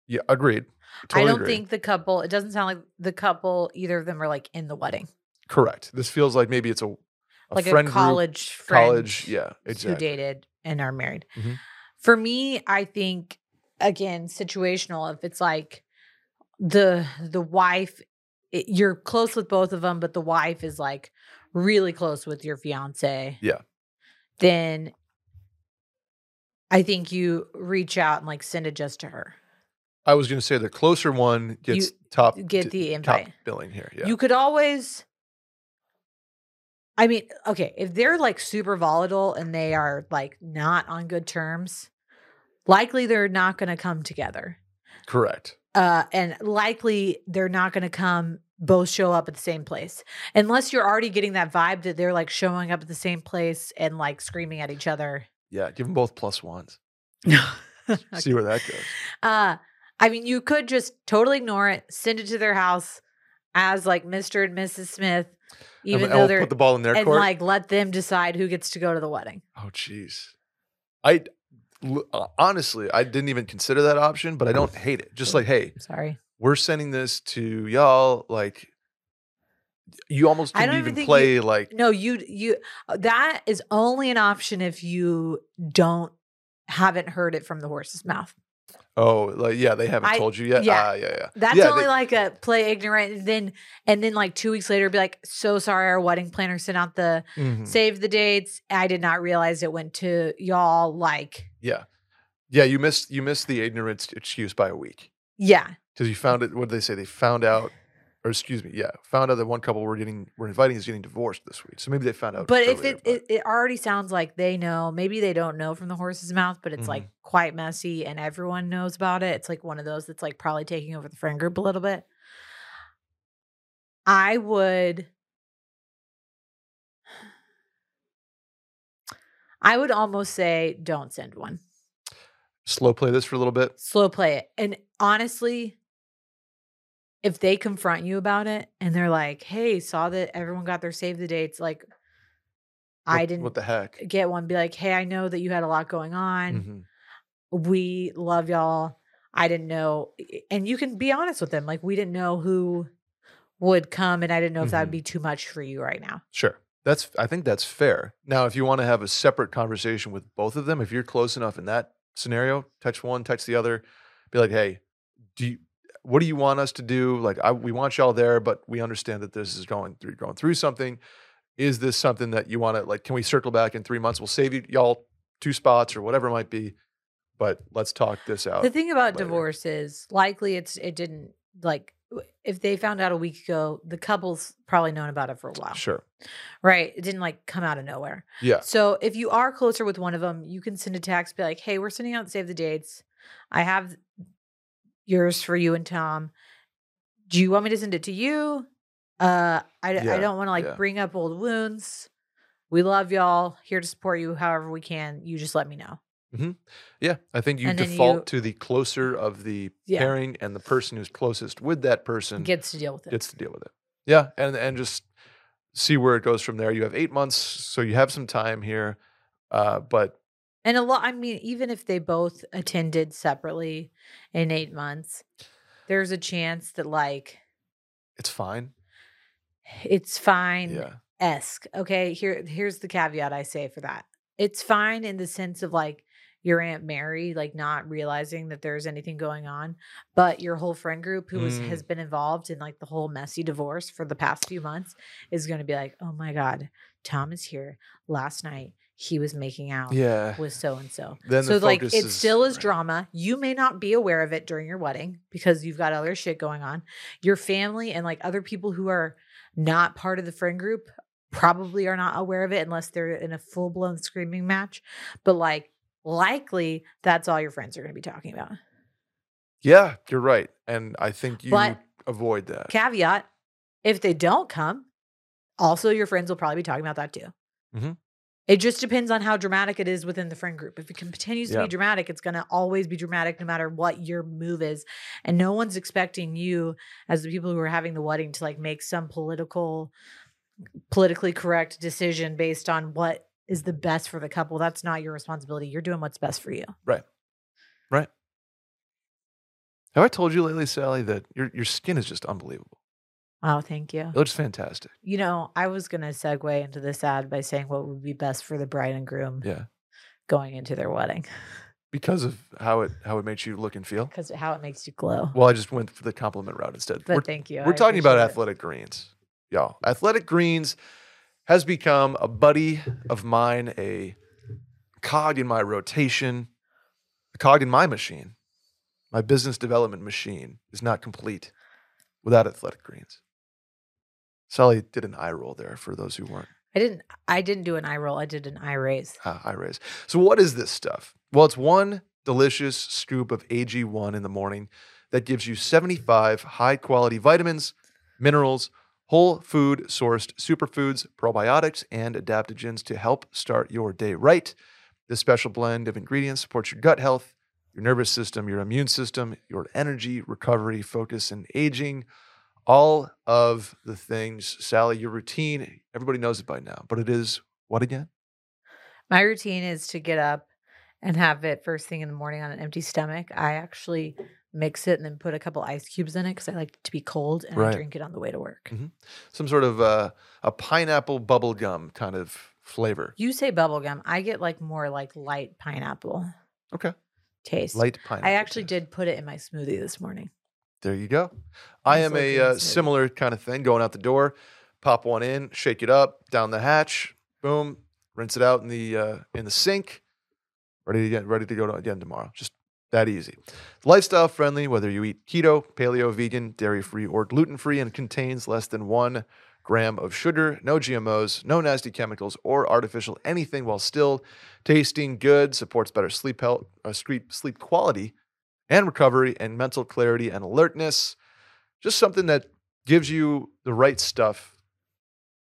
Yeah, agreed. Totally I don't agree. think the couple, it doesn't sound like the couple, either of them are like in the wedding. correct. This feels like maybe it's a, a like friend a group, college friend college. Yeah, who dated and are married. Mhm. For me, I think again, situational. If it's like the the wife, it, you're close with both of them, but the wife is like really close with your fiance. Yeah. Then I think you reach out and like send it just to her. I was going to say the closer one gets top Get the top invite. billing here. Yeah. You could always I mean, okay, if they're like super volatile and they are like not on good terms, likely they're not going to come together. Correct. Uh and likely they're not going to come both show up at the same place. Unless you're already getting that vibe that they're like showing up at the same place and like screaming at each other. Yeah. Give them both plus ones. Okay. See where that goes. Uh, I mean, you could just totally ignore it, send it to their house as like Mr. and Mrs. Smith, even and though they're put the ball in their and court. like let them decide who gets to go to the wedding. oh, jeez. I uh, honestly, I didn't even consider that option, but I don't hate it. Just like, hey, Sorry. We're sending this to y'all. Like, you almost I don't even even play like, No, you you uh, that is only an option if you don't haven't heard it from the horse's mouth. oh, like yeah, they haven't I- told you yet. yeah. Ah, yeah, yeah. That's yeah, only they- like a play ignorant and then and then like 2 weeks later be like so sorry our wedding planner sent out the Mhm. save the dates. I did not realize it went to y'all like Yeah, yeah. You missed you missed the ignorance excuse by a week. yeah. Because you found it. What did they say? They found out, or excuse me, yeah, found out that one couple we're getting we're inviting is getting divorced this week. So maybe they found out. But if earlier, it, it it already sounds like they know, maybe they don't know from the horse's mouth, but it's like Mm-hmm. quite messy and everyone knows about it. It's like one of those that's like probably taking over the friend group a little bit. I would I would almost say don't send one. slow play this for a little bit. Slow play it. And honestly, if they confront you about it and they're like, "Hey, saw that everyone got their save the dates," like I didn't What the heck? get one be like hey i know that you had a lot going on Mhm. we love y'all i didn't know and you can be honest with them like we didn't know who would come and i didn't know if that would Mhm. be too much for you right now Sure. That's I think that's fair. Now, if you want to have a separate conversation with both of them, if you're close enough in that scenario, touch one, touch the other, be like, hey, do you what do you want us to do? Like, I, we want y'all there, but we understand that this is going through going through something. Is this something that you want to like? Can we circle back in three months? We'll save you y'all two spots or whatever it might be, but let's talk this out. the thing about later. divorce is likely it's it didn't like if they found out a week ago the couple's probably known about it for a while Sure. right it didn't like come out of nowhere Yeah. So if you are closer with one of them, you can send a text, be like, "Hey, we're sending out save the dates. I have yours for you and Tom. Do you want me to send it to you? Uh, I, Yeah, I don't want to like yeah. bring up old wounds. We love y'all. Here to support you however we can. You just let me know. Yeah, I think you And default you- to the closer of the Yeah. pairing, and the person who's closest with that person Gets to deal with it. gets to deal with it. Yeah, and and just see where it goes from there. You have eight months, so you have some time here. Uh, but And a lot, I mean, even if they both attended separately in eight months, there's a chance that like it's fine. it's fine Yeah, esque. Okay. Here here's the caveat I say for that. It's fine in the sense of like your Aunt Mary, like not realizing that there's anything going on, but your whole friend group who was, Mm. has been involved in like the whole messy divorce for the past few months is going to be like, oh my God, Tom is here. Last night he was making out yeah. with so and so. So like it is- still is right. drama. You may not be aware of it during your wedding because you've got other shit going on. Your family and like other people who are not part of the friend group probably are not aware of it unless they're in a full blown screaming match. But like likely that's all your friends are going to be talking about. Yeah, you're right, and I think you But- avoid that. Caveat: if they don't come, also your friends will probably be talking about that too. Mhm. It just depends on how dramatic it is within the friend group. If it continues to Yeah. be dramatic, it's going to always be dramatic no matter what your move is. And no one's expecting you, as the people who are having the wedding, to like make some political, politically correct decision based on what is the best for the couple. That's not your responsibility. You're doing what's best for you. Right. Right. Have I told you lately, Sally, that your your skin is just unbelievable? Oh, thank you. It looks fantastic. You know, I was going to segue into this ad by saying what would be best for the bride and groom Yeah, going into their wedding because of how it how it makes you look and feel. because how it makes you glow. Well, I just went for the compliment route instead. but We're- thank you. We're I talking about appreciate it. Athletic Greens. Y'all, Athletic Greens has become a buddy of mine, a cog in my rotation, a cog in my machine. My business development machine is not complete without Athletic Greens. Sally did an eye roll there for those who weren't. I didn't. I didn't do an eye roll. I did an eye raise. Ah, eye raise. So, what is this stuff? Well, it's one delicious scoop of AG1 in the morning that gives you 75 high quality vitamins, minerals, whole food sourced superfoods, probiotics, and adaptogens to help start your day right. This special blend of ingredients supports your gut health, your nervous system, your immune system, your energy, recovery, focus, and aging. All of the things, Sally, your routine, everybody knows it by now, but it is what again? My routine is to get up and have it first thing in the morning on an empty stomach. I actually mix it and then put a couple ice cubes in it because I like it to be cold and Right. I drink it on the way to work. Mhm. some sort of uh, a pineapple bubble gum kind of flavor. You say bubblegum. I get like more like light pineapple Okay. taste. Light pineapple. I actually taste. did put it in my smoothie this morning. There you go. I am a uh, similar kind of thing going out the door, pop one in, shake it up, down the hatch, boom, rinse it out in the uh, in the sink, ready to get ready to go to, again tomorrow. Just that easy. Lifestyle friendly, whether you eat keto, paleo, vegan, dairy free, or gluten free, and contains less than one gram of sugar, no GMOs, no nasty chemicals or artificial anything, while still tasting good. Supports better sleep health, uh, sleep sleep quality, and recovery, and mental clarity and alertness. Just something that gives you the right stuff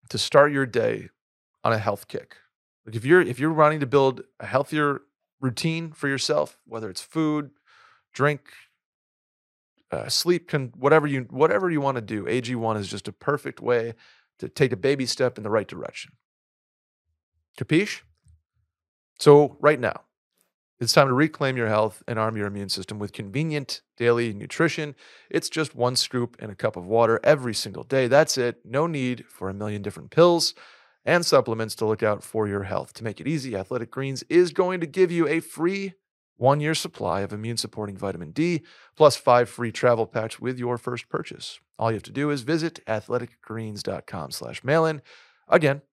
to start your day on a health kick. Like if you're if you're wanting to build a healthier routine for yourself, whether it's food, drink, uh, sleep, can whatever you whatever you want to do, AG1 is just a perfect way to take a baby step in the right direction. Capiche? So right now, it's time to reclaim your health and arm your immune system with convenient daily nutrition. It's just one scoop in a cup of water every single day. That's it. No need for a million different pills and supplements to look out for your health. To make it easy, Athletic Greens is going to give you a free one year supply of immune supporting vitamin D plus five free travel packs with your first purchase. All you have to do is visit athleticgreens.com slash mail-in. Again,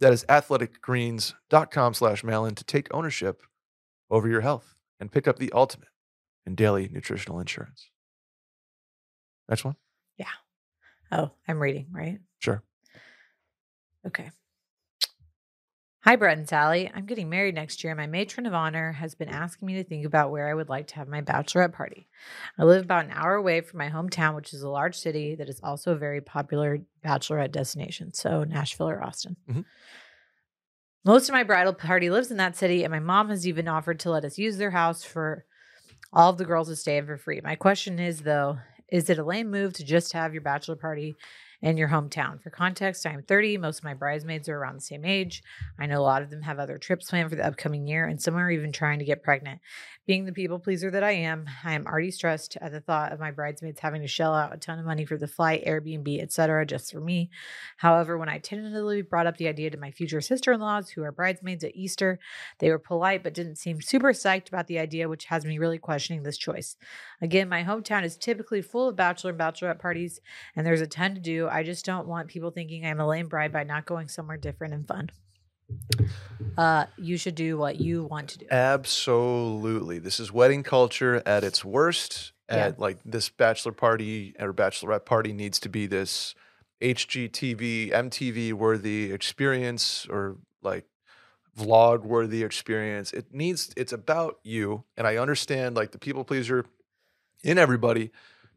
that is athleticgreens.com slash mail-in to take ownership over your health and pick up the ultimate in daily nutritional insurance. Next one. Yeah. Oh, I'm reading, right? Sure. Okay. Hi, Brett and Sally. I'm getting married next year. and My matron of honor has been asking me to think about where I would like to have my bachelorette party. I live about an hour away from my hometown, which is a large city that is also a very popular bachelorette destination. So, Nashville or Austin. Mhm. Most of my bridal party lives in that city, and my mom has even offered to let us use their house for all of the girls to stay in for free. My question is, though, is it a lame move to just have your bachelor party in your hometown? For context, I'm 30. Most of my bridesmaids are around the same age. I know a lot of them have other trips planned for the upcoming year, and some are even trying to get pregnant. Being the people pleaser that I am, I am already stressed at the thought of my bridesmaids having to shell out a ton of money for the flight, Airbnb, etc., just for me. However, when I tentatively brought up the idea to my future sister in laws, who are bridesmaids at Easter, they were polite but didn't seem super psyched about the idea, which has me really questioning this choice. Again, my hometown is typically full of bachelor and bachelorette parties, and there's a ton to do. I just don't want people thinking I'm a lame bride by not going somewhere different and fun. Uh, you should do what you want to do. Absolutely. This is wedding culture at its worst. Yeah. At like this bachelor party or bachelorette party needs to be this HGTV, MTV worthy experience or like vlog worthy experience. It needs it's about you. And I understand like the people pleaser in everybody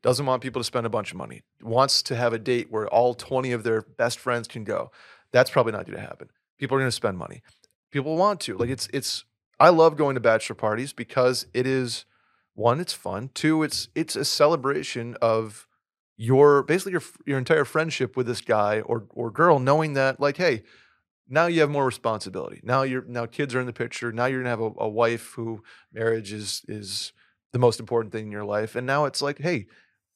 doesn't want people to spend a bunch of money. Wants to have a date where all 20 of their best friends can go. That's probably not going to happen. People are going to spend money. People want to. Like it's it's I love going to bachelor parties because it is one, it's fun. Two, it's it's a celebration of your basically your your entire friendship with this guy or or girl, knowing that like, hey, now you have more responsibility. Now you're now kids are in the picture. Now you're gonna have a, a wife who marriage is is the most important thing in your life. And now it's like, hey,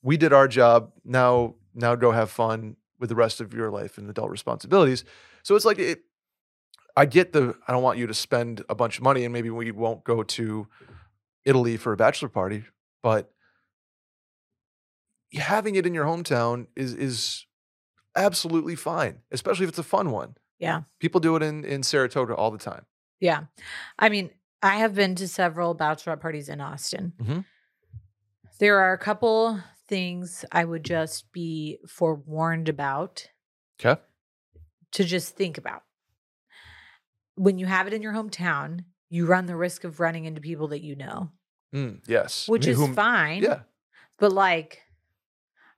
we did our job. Now now go have fun with the rest of your life and adult responsibilities. So it's like it I get the I don't want you to spend a bunch of money and maybe we won't go to Italy for a bachelor party, but having it in your hometown is is absolutely fine, especially if it's a fun one. Yeah. People do it in in Saratoga all the time. Yeah. I mean, I have been to several bachelorette parties in Austin. Mhm. There are a couple things I would just be forewarned about Okay. to just think about. When you have it in your hometown, you run the risk of running into people that you know, Mm, yes. which Me- is whom- fine. Yeah. But like,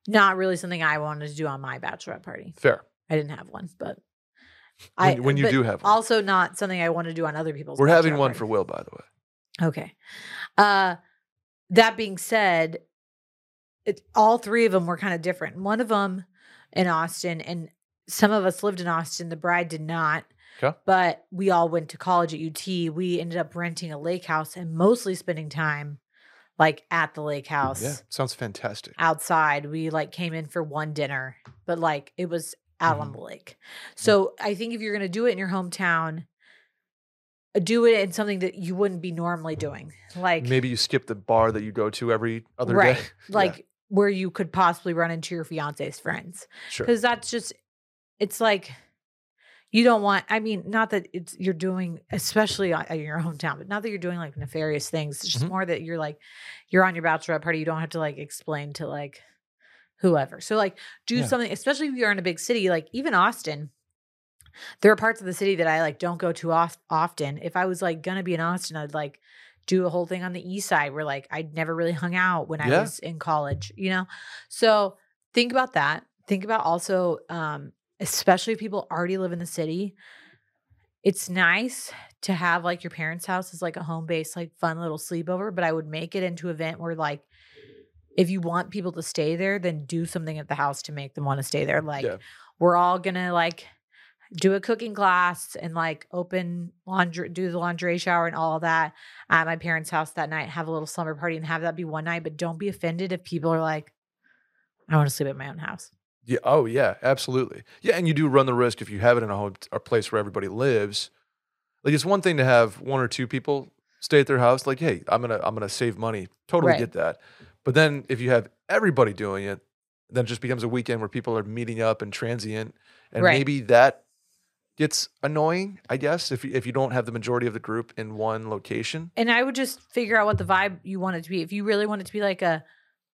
not really something I wanted to do on my bachelorette party. Fair. I didn't have one, but When, I when you do have one. also not something I want to do on other people's. We're having one party. for Will, by the way. Okay. Uh that being said, it, all three of them were kind of different. One of them in Austin, and some of us lived in Austin. The bride did not. 'Kay. But we all went to college at UT. We ended up renting a lake house and mostly spending time like at the lake house Yeah. Sounds fantastic. outside. We like came in for one dinner, but like it was out Mm-hmm. on the lake. So I think if you're gonna do it in your hometown, uh, do it in something that you wouldn't be normally doing. Like Maybe you skip the bar that you go to every other right. day. Like where you could possibly run into your fiance's friends. sure. Because that's just it's like you don't want i mean not that it's you're doing especially in your hometown but not that you're doing like nefarious things it's just Mhm. more that you're like you're on your bachelorette party you don't have to like explain to like whoever so like do Yeah. something especially if you're in a big city like even austin there are parts of the city that i like don't go to off- often if i was like gonna be in austin i'd like do a whole thing on the east side where like i'd never really hung out when i Yeah. was in college you know so think about that think about also um especially if people already live in the city it's nice to have like your parents house as like a home base like fun little sleepover but i would make it into an event where like if you want people to stay there then do something at the house to make them want to stay there like Yeah. we're all gonna like do a cooking class and like open laundry do the laundry shower and all that at my parents house that night have a little slumber party and have that be one night but don't be offended if people are like i want to sleep at my own house Yeah. Oh, yeah. Absolutely. Yeah, and you do run the risk if you have it in a home, a place where everybody lives. Like it's one thing to have one or two people stay at their house. Like, hey, I'm gonna I'm gonna save money. Totally Right. get that. But then if you have everybody doing it, then it just becomes a weekend where people are meeting up and transient, and Right. maybe that gets annoying. I guess if you, if you don't have the majority of the group in one location. And I would just figure out what the vibe you want it to be. If you really want it to be like a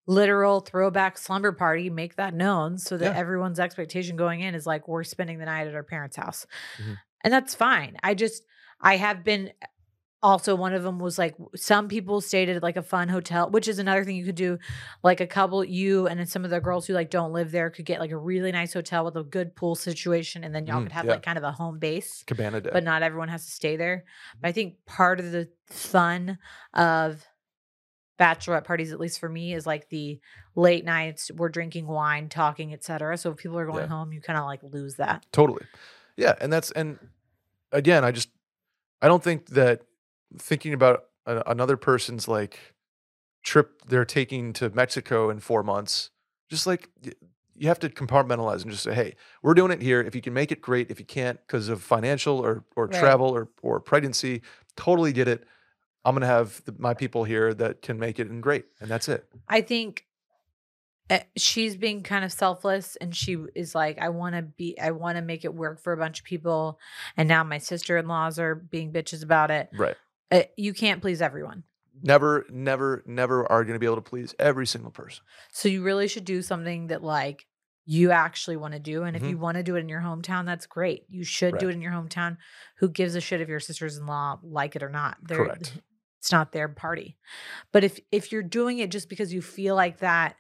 literal throwback slumber party, make that known so that Yeah. everyone's expectation going in is like we're spending the night at our parents' house. Mhm. And that's fine. I just I have been also one of them was like some people stayed at like a fun hotel which is another thing you could do like a couple you and then some of the girls who like don't live there could get like a really nice hotel with a good pool situation and then y'all Mm, could have yeah. like kind of a home base Cabana Day. but not everyone has to stay there but i think part of the fun of bachelorette parties at least for me is like the late nights we're drinking wine talking etc so if people are going Yeah. home you kind of like lose that Totally. Yeah, and that's and again, I just I don't think that thinking about a, another person's like trip they're taking to Mexico in 4 months, just like you have to compartmentalize and just say, "Hey, we're doing it here. If you can make it great, if you can't because of financial or or Right. travel or or pregnancy, totally get it. I'm going to have the, my people here that can make it and great, and that's it. I think uh, she's being kind of selfless and she is like I want to be I want to make it work for a bunch of people and now my sister-in-laws are being bitches about it. Right. Uh, you can't please everyone. Never never never are going to be able to please every single person. So you really should do something that like you actually want to do and if Mhm. you want to do it in your hometown that's great. You should do it in your hometown. Who gives a shit if your sisters-in-law like it or not? They're, Correct. It's not their party. But if if you're doing it just because you feel like that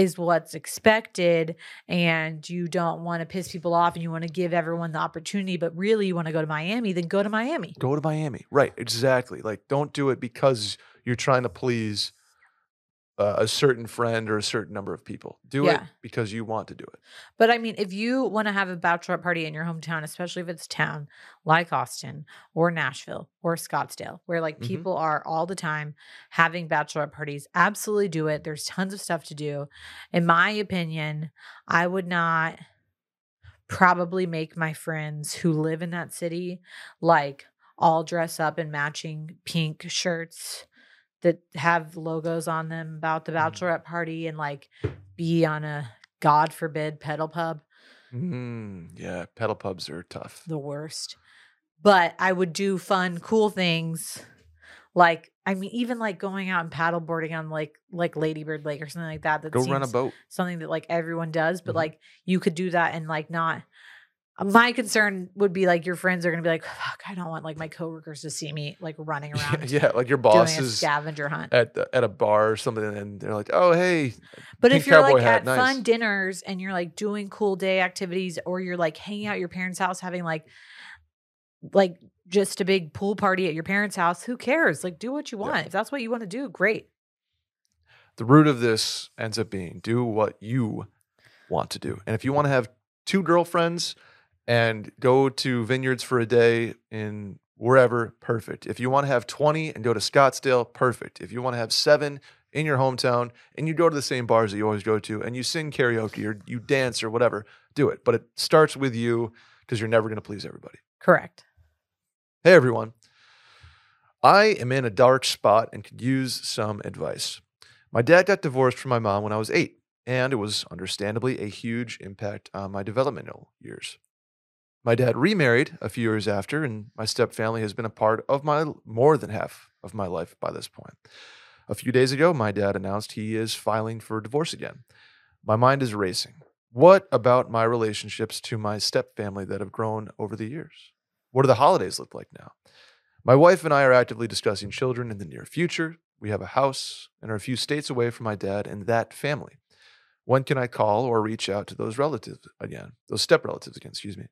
is what's expected and you don't want to piss people off and you want to give everyone the opportunity but really you want to go to Miami then go to Miami. Go to Miami. Right. Exactly. Like, don't do it because you're trying to please uh, a certain friend or a certain number of people. Do it because you want to do it. But I mean, if you want to have a bachelorette party in your hometown, especially if it's town like Austin or Nashville or Scottsdale, where like Mhm. people are all the time having bachelorette parties, absolutely do it. There's tons of stuff to do. In my opinion, I would not probably make my friends who live in that city like all dress up in matching pink shirts that have logos on them about the Mhm. bachelorette party and like be on a god forbid pedal pub Mm, yeah. Pedal pubs are tough. the worst but i would do fun cool things like i mean even like going out and paddleboarding on like like ladybird lake or something like that that Go run a boat. something that like everyone does but Mhm. like you could do that and like not my concern would be like your friends are gonna be like fuck i don't want like my coworkers to see me like running around yeah. Like your doing boss a is scavenger hunt at, the, at a bar or something and they're like, oh, hey. But Pink if you're cowboy like hat, at nice. fun dinners and you're like doing cool day activities or you're like hanging out at your parents' house having like like just a big pool party at your parents' house, who cares? Like do what you Yeah. want. If that's what you want to do, great. The root of this ends up being do what you want to do. And if you want to have two girlfriends and go to vineyards for a day in wherever, perfect. If you want to have 20 and go to Scottsdale, perfect. If you want to have seven in your hometown and you go to the same bars that you always go to and you sing karaoke or you dance or whatever, do it. But it starts with you because you're never going to please everybody. Correct. Hey everyone. I am in a dark spot and could use some advice. My dad got divorced from my mom when I was eight, and it was understandably a huge impact on my developmental years. My dad remarried a few years after, and my step family has been a part of my more than half of my life by this point. A few days ago, my dad announced he is filing for divorce again. My mind is racing. What about my relationships to my step family that have grown over the years? What do the holidays look like now? My wife and I are actively discussing children in the near future. We have a house and are a few states away from my dad and that family. When can I call or reach out to those relatives again? Those step relatives again, excuse me.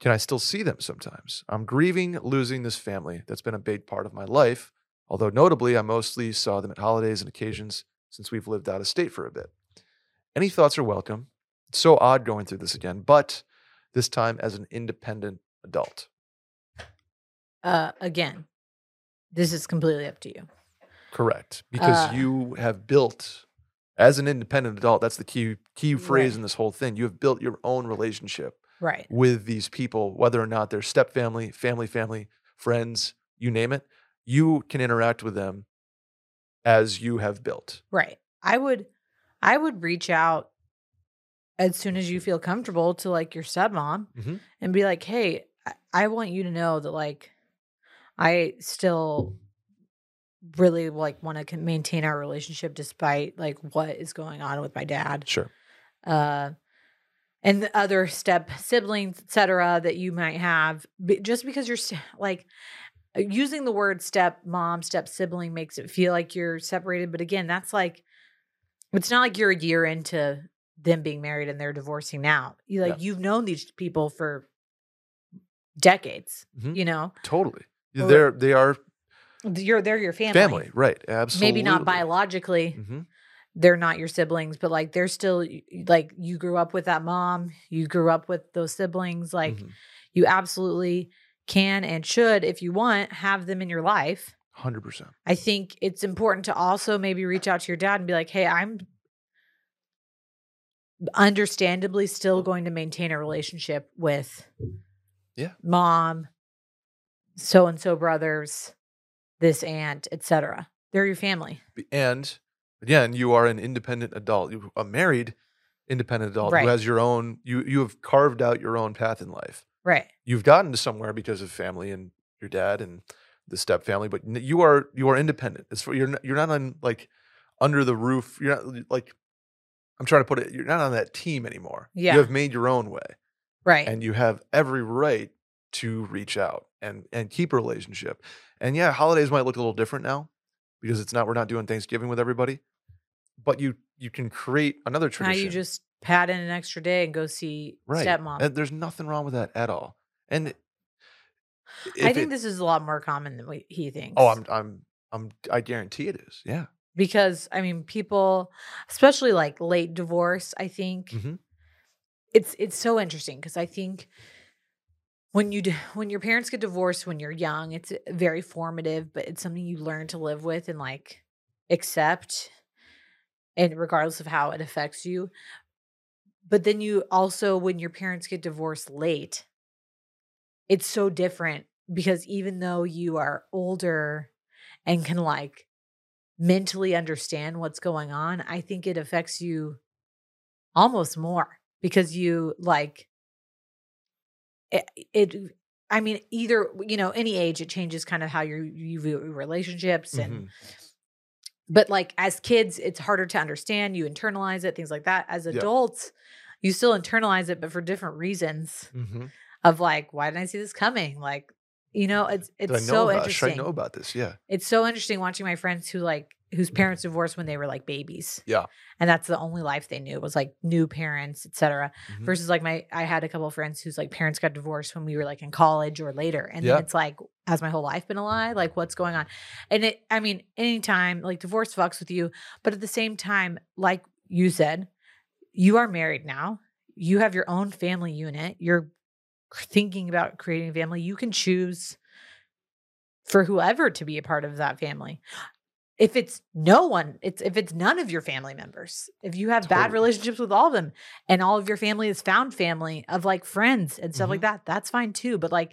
Can I still see them sometimes? I'm grieving losing this family that's been a big part of my life, although notably I mostly saw them at holidays and occasions since we've lived out of state for a bit. Any thoughts are welcome. It's so odd going through this again, but this time as an independent adult. Uh again, this is completely up to you. Correct. Because Uh, you have built as an independent adult, that's the key key phrase Right. in this whole thing. You have built your own relationship Right. with these people, whether or not they're step family, family, family, friends, you name it. You can interact with them as you have built. Right. I would I would reach out as soon as you feel comfortable to like your stepmom Mhm. and be like, "Hey, I, I want you to know that like I still really like want to maintain our relationship despite like what is going on with my dad." Sure. Uh and the other step siblings, etc., that you might have, B- just because you're st- like, uh, using the word step mom, step sibling makes it feel like you're separated. But again, that's like, it's not like you're a year into them being married and they're divorcing now. You like, you've known these people for decades, Mhm. you know, Totally. They're they are you're, they're your family. family, right? Absolutely. Maybe not biologically, hmm they're not your siblings, but like they're still like you grew up with that mom, you grew up with those siblings. Like Mm-hmm. you absolutely can and should, if you want, have them in your life. Hundred percent. I think it's important to also maybe reach out to your dad and be like, hey, I'm understandably still going to maintain a relationship with Yeah. mom, so and so brothers, this aunt, etc. They're your family. And again, you are an independent adult. You a married independent adult Right. who has your own. You you have carved out your own path in life. Right. You've gotten to somewhere because of family and your dad and the step family, but you are you are independent. It's for you're not, you're not on like under the roof. You're not like I'm trying to put it. You're not on that team anymore. Yeah. you have made your own way. Right. and you have every right to reach out and and keep a relationship. And yeah, holidays might look a little different now because it's not we're not doing Thanksgiving with everybody, but you you can create another tradition. now you just pad in an extra day and go see right. stepmom. And there's nothing wrong with that at all. And I think it- this is a lot more common than we, he thinks. Oh, I'm I'm I'm I guarantee it is. Yeah. because I mean, people, especially like late divorce, I think Mhm. it's it's so interesting because I think when you when your parents get divorced when you're young, it's uh, very formative, but it's something you learn to live with and like accept, and regardless of how it affects you. But then you also, when your parents get divorced late, it's so different because even though you are older and can like mentally understand what's going on, I think it affects you almost more because you like it, it I mean, either you know, any age it changes kind of how you you view relationships and Mhm. but like as kids, it's harder to understand. You internalize it, things like that. As Yeah. adults, you still internalize it, but for different reasons. Mhm. Of like, why didn't I see this coming? Like, you know, it's it's so about, should I know about this? Yeah. it's so interesting watching my friends who like whose parents divorced when they were like babies. Yeah. And that's the only life they knew was like new parents, etc. Mhm. Versus like my I had a couple of friends whose like parents got divorced when we were like in college or later. And Yeah. then it's like, has my whole life been a lie? Like what's going on? And it I mean, anytime like divorce fucks with you, but at the same time, like you said, you are married now. You have your own family unit. You're thinking about creating a family. You can choose for whoever to be a part of that family. If it's no one, it's if it's none of your family members. If you have bad relationships with all of them and all of your family is found family of like friends and stuff like Mm-hmm. that, that's fine too. But like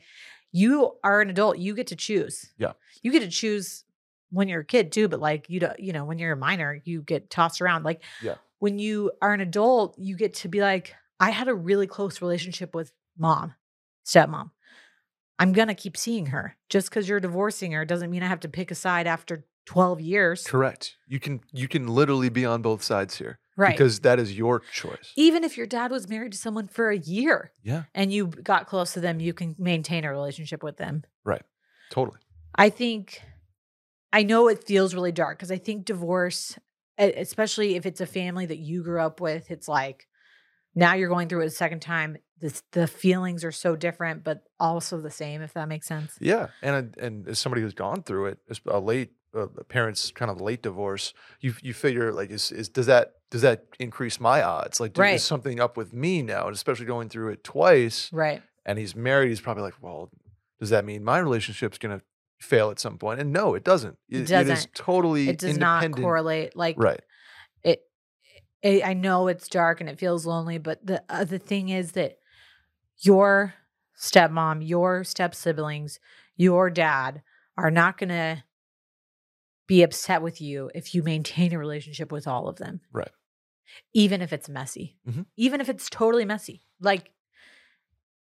you are an adult, you get to choose. Yeah. You get to choose when you're a kid too, but like you don't, you know, when you're a minor, you get tossed around. Like Yeah. when you are an adult, you get to be like, I had a really close relationship with mom, stepmom. I'm gonna keep seeing her. Just because you're divorcing her doesn't mean I have to pick a side after 12 years. Correct. You can you can literally be on both sides here Right. because that is your choice. Even if your dad was married to someone for a year Yeah. and you got close to them, you can maintain a relationship with them. Right. Totally. I think I know it feels really dark because I think divorce, especially if it's a family that you grew up with, it's like now you're going through it a second time. This, the feelings are so different, but also the same, if that makes sense. Yeah, and and as somebody who's gone through it, as a uh, late uh, parents kind of late divorce, you you figure like is is does that does that increase my odds? Like, do, Right. is something up with me now? And especially going through it twice, Right. and he's married, he's probably like, well, does that mean my relationship's gonna fail at some point? And no, it doesn't. It It, doesn't. It is totally It does not correlate. Like, Right. it, it I know it's dark and it feels lonely, but the uh, the thing is that your stepmom, your step siblings, your dad are not going to be upset with you if you maintain a relationship with all of them. Right. Even if it's messy. Mhm. Even if it's totally messy. Like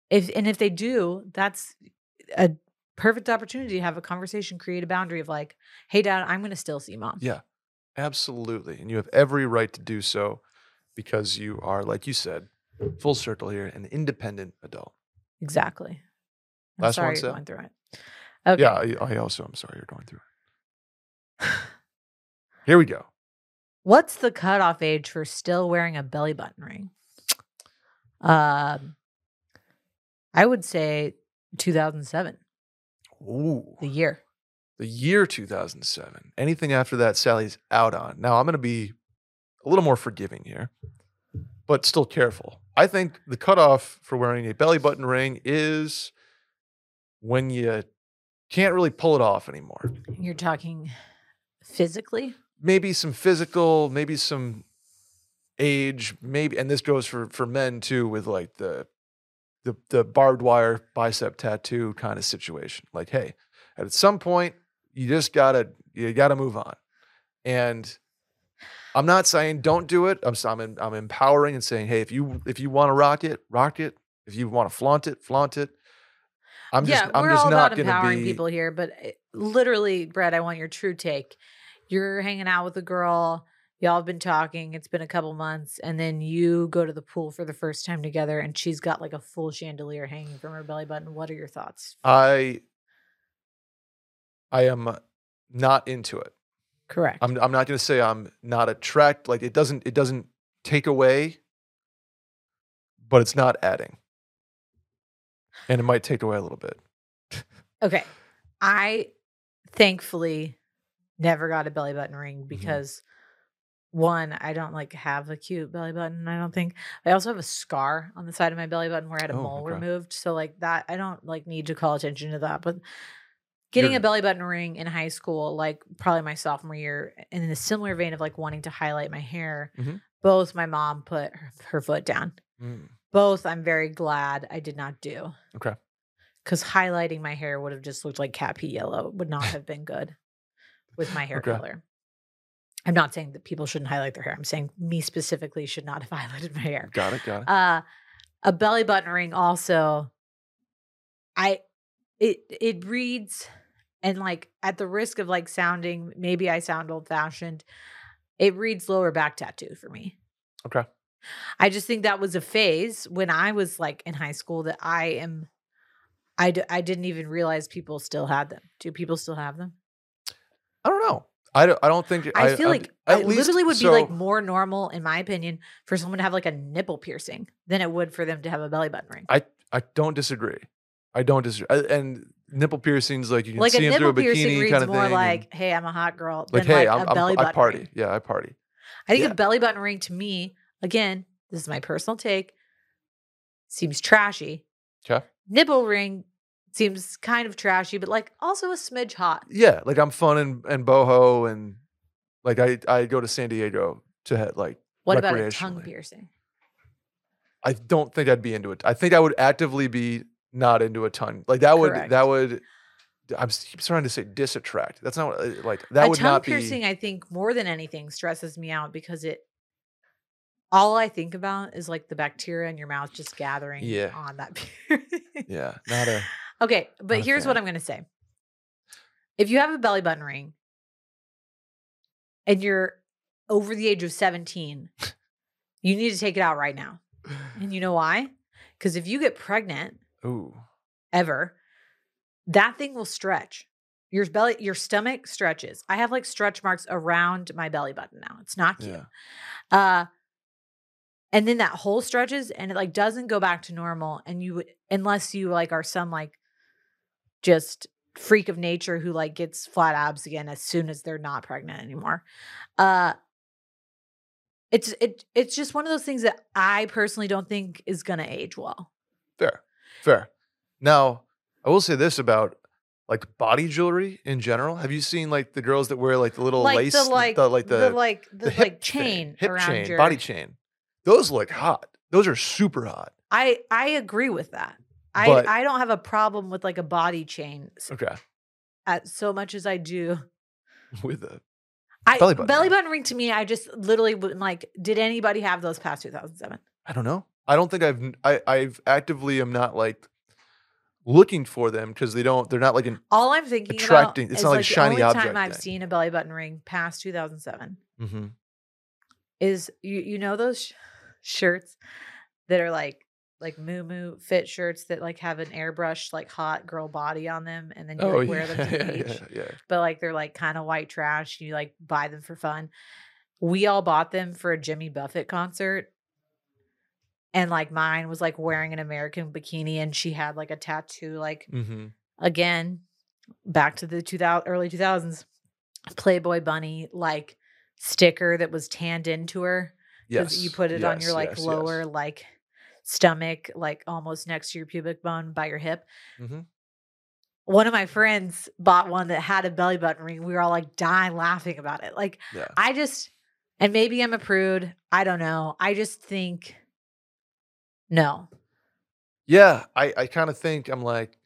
if and if they do, that's a perfect opportunity to have a conversation, create a boundary of like, "Hey dad, I'm going to still see mom." Yeah, absolutely. And you have every right to do so because you are, like you said, full circle here, an independent adult. Exactly. I'm Last sorry one, you're going through it. Okay. Yeah, I, I also am sorry you're going through it. Here we go. What's the cutoff age for still wearing a belly button ring? Um, I would say 2007, Ooh, the year. the year 2007. Anything after that, Sally's out on. Now, I'm going to be a little more forgiving here, but still careful. I think the cutoff for wearing a belly button ring is when you can't really pull it off anymore. You're talking physically. Maybe some physical, maybe some age, maybe, and this goes for for men too, with like the the the barbed wire bicep tattoo kind of situation. Like, hey, at some point, you just gotta you gotta move on. And I'm not saying don't do it. I'm I'm, I'm empowering and saying, hey, if you if you want to rock it, rock it. If you want to flaunt it, flaunt it. I'm just yeah, I'm we're just all not about empowering be people here, but eh, literally, Brett, I want your true take. You're hanging out with a girl. Y'all have been talking. It's been a couple months, and then you go to the pool for the first time together, and she's got like a full chandelier hanging from her belly button. What are your thoughts? I I am uh, not into it. Correct. I'm I'm not going to say I'm not attracted like it doesn't it doesn't take away but it's not adding. And it might take away a little bit. Okay. I thankfully never got a belly button ring Mm-hmm. because one, I don't like have a cute belly button, I don't think. I also have a scar on the side of my belly button where I had a Oh, mole okay. removed. So like that I don't like need to call attention to that. But getting You're- a belly button ring in high school, like probably my sophomore year, and in a similar vein of like wanting to highlight my hair, Mhm. both my mom put her, her foot down. Mm, Both I'm very glad I did not do Okay. because highlighting my hair would have just looked like cat pee yellow. It would not have been good with my hair Okay. color. I'm not saying that people shouldn't highlight their hair. I'm saying me specifically should not have highlighted my hair. Got it, got it. Uh, a belly button ring also. I it it reads and like at the risk of like sounding maybe I sound old fashioned. It reads lower back tattoo for me. Okay. I just think that was a phase when I was like in high school that I am. I, d- I didn't even realize people still had them. Do people still have them? I don't know. I don't, I don't think I, feel I'm- like it least- literally would be like more normal, in my opinion, for someone to have like a nipple piercing than it would for them to have a belly button ring. I I don't disagree. I don't disagree. I- and nipple piercings like you can like see them through a bikini reads kind of more thing. like, and, "Hey, I'm a hot girl," like than hey, like I'm, a I'm belly I button party. ring. Yeah, I party. I think Yeah. a belly button ring to me, again, this is my personal take, seems trashy. Okay. Nipple ring seems kind of trashy, but like also a smidge hot. Yeah, like I'm fun and, and boho and like I I go to San Diego to ha- like What about a tongue piercing? I don't think I'd be into it. I think I would actively be not into a tongue. Like that would Correct. that would I'm trying to say disattract. That's not what, uh, like that a would tongue not piercing, be I think, more than anything, stresses me out because it. All I think about is like the bacteria in your mouth just gathering Yeah. on that piercing. yeah, not a Okay, but here's what. I'm going to say. If you have a belly button ring and you're over the age of 17, you need to take it out right now. And you know why? Because if you get pregnant ooh. ever, that thing will stretch. Your belly, your stomach stretches. I have like stretch marks around my belly button now. It's not cute. Yeah. Uh and then that hole stretches and it like doesn't go back to normal. And you would unless you like are some like just freak of nature who like gets flat abs again as soon as they're not pregnant anymore. Uh it's it it's just one of those things that I personally don't think is gonna age well. Fair. Fair. Now, I will say this about like body jewelry in general. Have you seen like the girls that wear like the little like lace the like the like the, like the, the hip like thing, chain hip around chain, your body chain. Those look hot. Those are super hot. I I agree with that. I But- I don't have a problem with like a body chain Okay. at so much as I do. With a I Belly belly button button, ring. to me, I just literally would like, did anybody have those past 2007? I don't know. I don't think I've I I've actively am not like looking for them because they don't they're not like an All I'm thinking Attracting- about it's not like like shiny the only object time I've thing. seen a belly button ring past 2007 mhm. is you you know those sh- shirts that are like like moo moo fit shirts that like have an airbrush like hot girl body on them, and then you Oh like, yeah, wear them to the yeah, beach. yeah. But like they're like kind of white trash. You like buy them for fun. We all bought them for a Jimmy Buffett concert. And like mine was like wearing an American bikini and she had like a tattoo like Mm-hmm. again back to the 2000 early 2000s playboy bunny like sticker that was tanned into her Yes, you put it on your like yes, yes. lower like stomach like almost next to your pubic bone by your hip Mhm. one of my friends bought one that had a belly button ring we were all like dying laughing about it like Yeah. i just and maybe i'm a prude i don't know i just think no Yeah, I, I kind of think I'm like,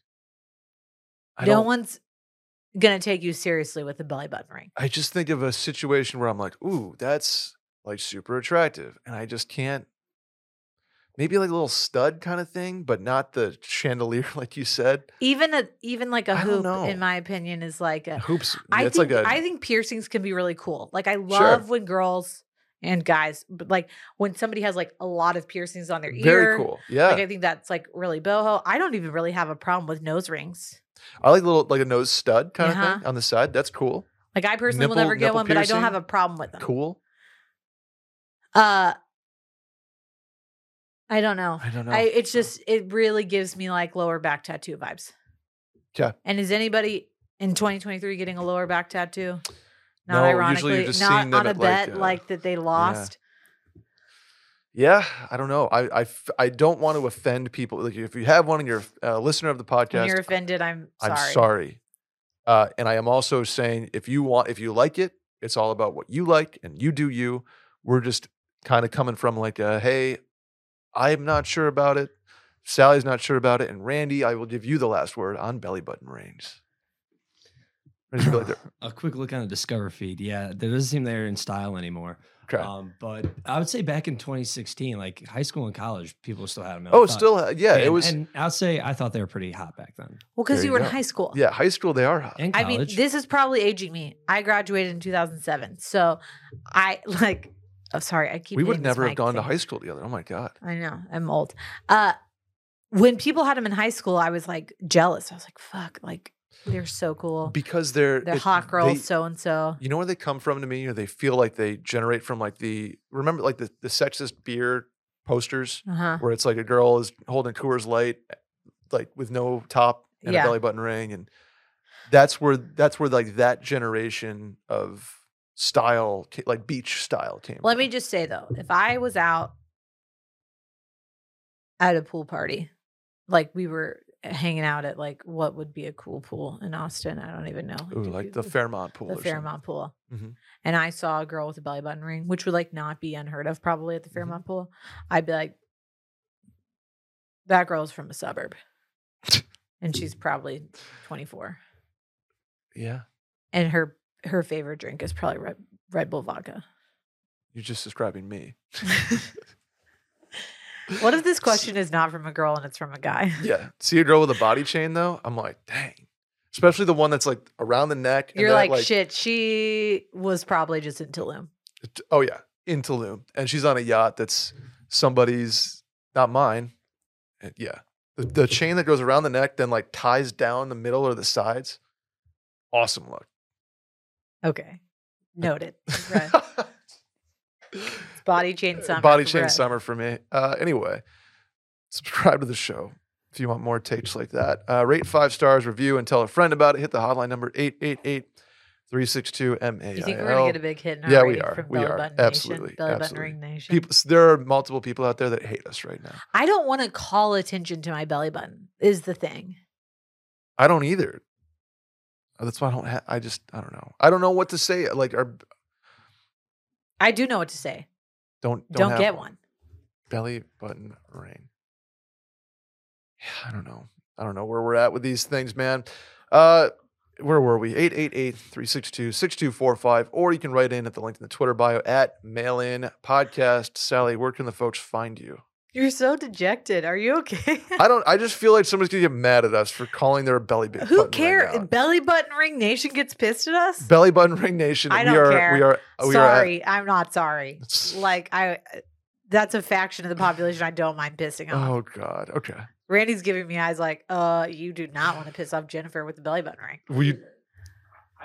I no don't. one's gonna take you seriously with a belly button ring I just think of a situation where I'm like, ooh, that's like super attractive, and I just can't. Maybe like a little stud kind of thing, but not the chandelier like you said. even a even like a I hoop in my opinion is like a Hoops. I think like a I think piercings can be really cool. Like I love when girls and guys, but like when somebody has like a lot of piercings on their ear. very cool. Yeah, Like I think that's like really boho. I don't even really have a problem with nose rings. I like a little like a nose stud kind of Uh-huh. thing on the side. That's cool. Like I personally will never get nipple one, but I don't have a problem with them. Cool. Uh I don't know. I don't know. I it's just it really gives me like lower back tattoo vibes. Yeah. And is anybody in 2023 getting a lower back tattoo? Not No, usually ironically, not seeing them on a at, like, bet uh, like that they lost. Yeah, I don't know. I, I, I don't want to offend people. Like if you have one and you're a listener of the When podcast, you're offended, I'm sorry. I'm sorry. Uh, and I am also saying if you want, if you like it, it's all about what you like and you do you. We're just kind of coming from like a hey, I'm not sure about it. Sally's not sure about it, and Randy, I will give you the last word on belly button rings. I just feel like they're- a quick look on the Discover feed. Yeah, there doesn't seem they're in style anymore. okay. Um, but I would say back in 2016, like high school and college, people still had them. oh, still, ha- yeah, it was. And I'd say I thought they were pretty hot back then. Well, because you you were in high school. yeah, high school they are hot. And I mean, this is probably aging me. I graduated in 2007. So I like, oh, sorry, I keep we would never have gone to high school together. Oh my god. I know, I'm old. Uh, when people had them in high school, I was like jealous. I was like, fuck, like they're so cool. because they're They're it- hot girls, so and so. you know where they come from to me or they feel like they generate from like the remember like the, the sexist beer posters Uh huh. where it's like a girl is holding Coors Light like with no top and Yeah. a belly button ring and that's where that's where like that generation of style like beach style team. Let me just say though, if I was out at a pool party, like we were hanging out at like what would be a cool pool in Austin, I don't even know. Ooh, like the Fairmont pool the or something. Fairmont pool. Mhm. And I saw a girl with a belly button ring, which would like not be unheard of probably at the Mhm. Fairmont pool. I'd be like, that girl's from a suburb. and she's probably 24. yeah And her her favorite drink is probably Red, Red Bull vodka. you're just describing me What if this question is not from a girl and it's from a guy? yeah see a girl with a body chain though I'm like dang especially the one that's like around the neck and You're that, like, shit, she was probably just in Tulum. Oh yeah, in Tulum, and she's on a yacht that's somebody's, not mine. Uh, yeah, the, the chain that goes around the neck then like ties down the middle or the sides. Awesome look. Okay. Noted. Body chain summer. Body chain Brett. summer for me. Uh, anyway, subscribe to the show if you want more takes like that. Uh, rate five stars, review, and tell a friend about it. Hit the hotline number 888 362 MAIL. You think we're gonna get a big hit in our Yeah, we are. From We Belly are. Button Absolutely. Nation, Belly Button Absolutely. Ring Nation. People, there are multiple people out there that hate us right now. I don't want to call attention to my belly button. Is the thing. I don't either. Uh, That's why I don't. Ha- I just. I don't know. I don't know what to say. Like, our I do know what to say. don't Don't, don't, have get one. belly button ring. Yeah, I don't know. I don't know where we're at with these things, man. Uh, where were we? 888-362-6245. Or you can write in at the link in the Twitter bio at mail in podcast. Sally, where can the folks find you? You're so dejected. Are you okay? I don't. I just feel like somebody's gonna get mad at us for calling their belly button. Who cares? out. Belly Button Ring Nation gets pissed at us. Belly button ring nation. I we don't are. care. We are. We are. At, sorry, I'm not sorry. Like I, that's a faction of the population I don't mind pissing off. Oh God. Okay. Randy's giving me eyes like, uh, you do not want to piss off Jennifer with the belly button ring. We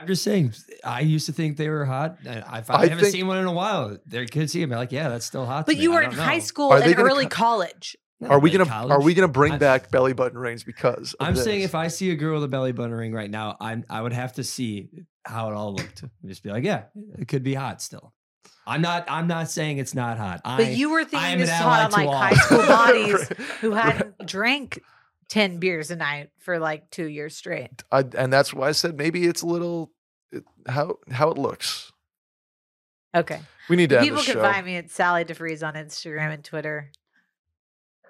I'm just saying. I used to think they were hot. I, I, I haven't think- seen one in a while. They could see them. Like, yeah, that's still hot. But you I were in don't high school Are and early co- college. Not are we gonna are we gonna bring I've- back belly button rings because of I'm saying if I see a girl with a belly button ring right now, I'm I would have to see how it all looked. And just be like, yeah, it could be hot still. I'm not. I'm not saying it's not hot. I, But you were thinking am this an hot on like all. high school bodies who hadn't drank 10 beers a night for like two years straight. I, and that's why I said maybe it's a little it, how how it looks. Okay. We need to People can show. find me at Sally deFries on Instagram and Twitter.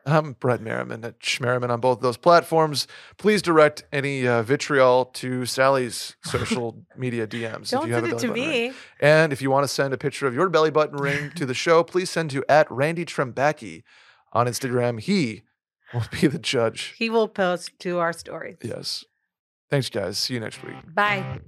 I'm Brett Merriman at Schmerriman on both those platforms. Please direct any uh, vitriol to Sally's social media DMs Don't if you have a it belly to button ring. me. And if you want to send a picture of your belly button ring to the show, please send to at Randy Trembacki on Instagram. He will be the judge. He will post to our stories. Yes. Thanks, guys. See you next week. Bye.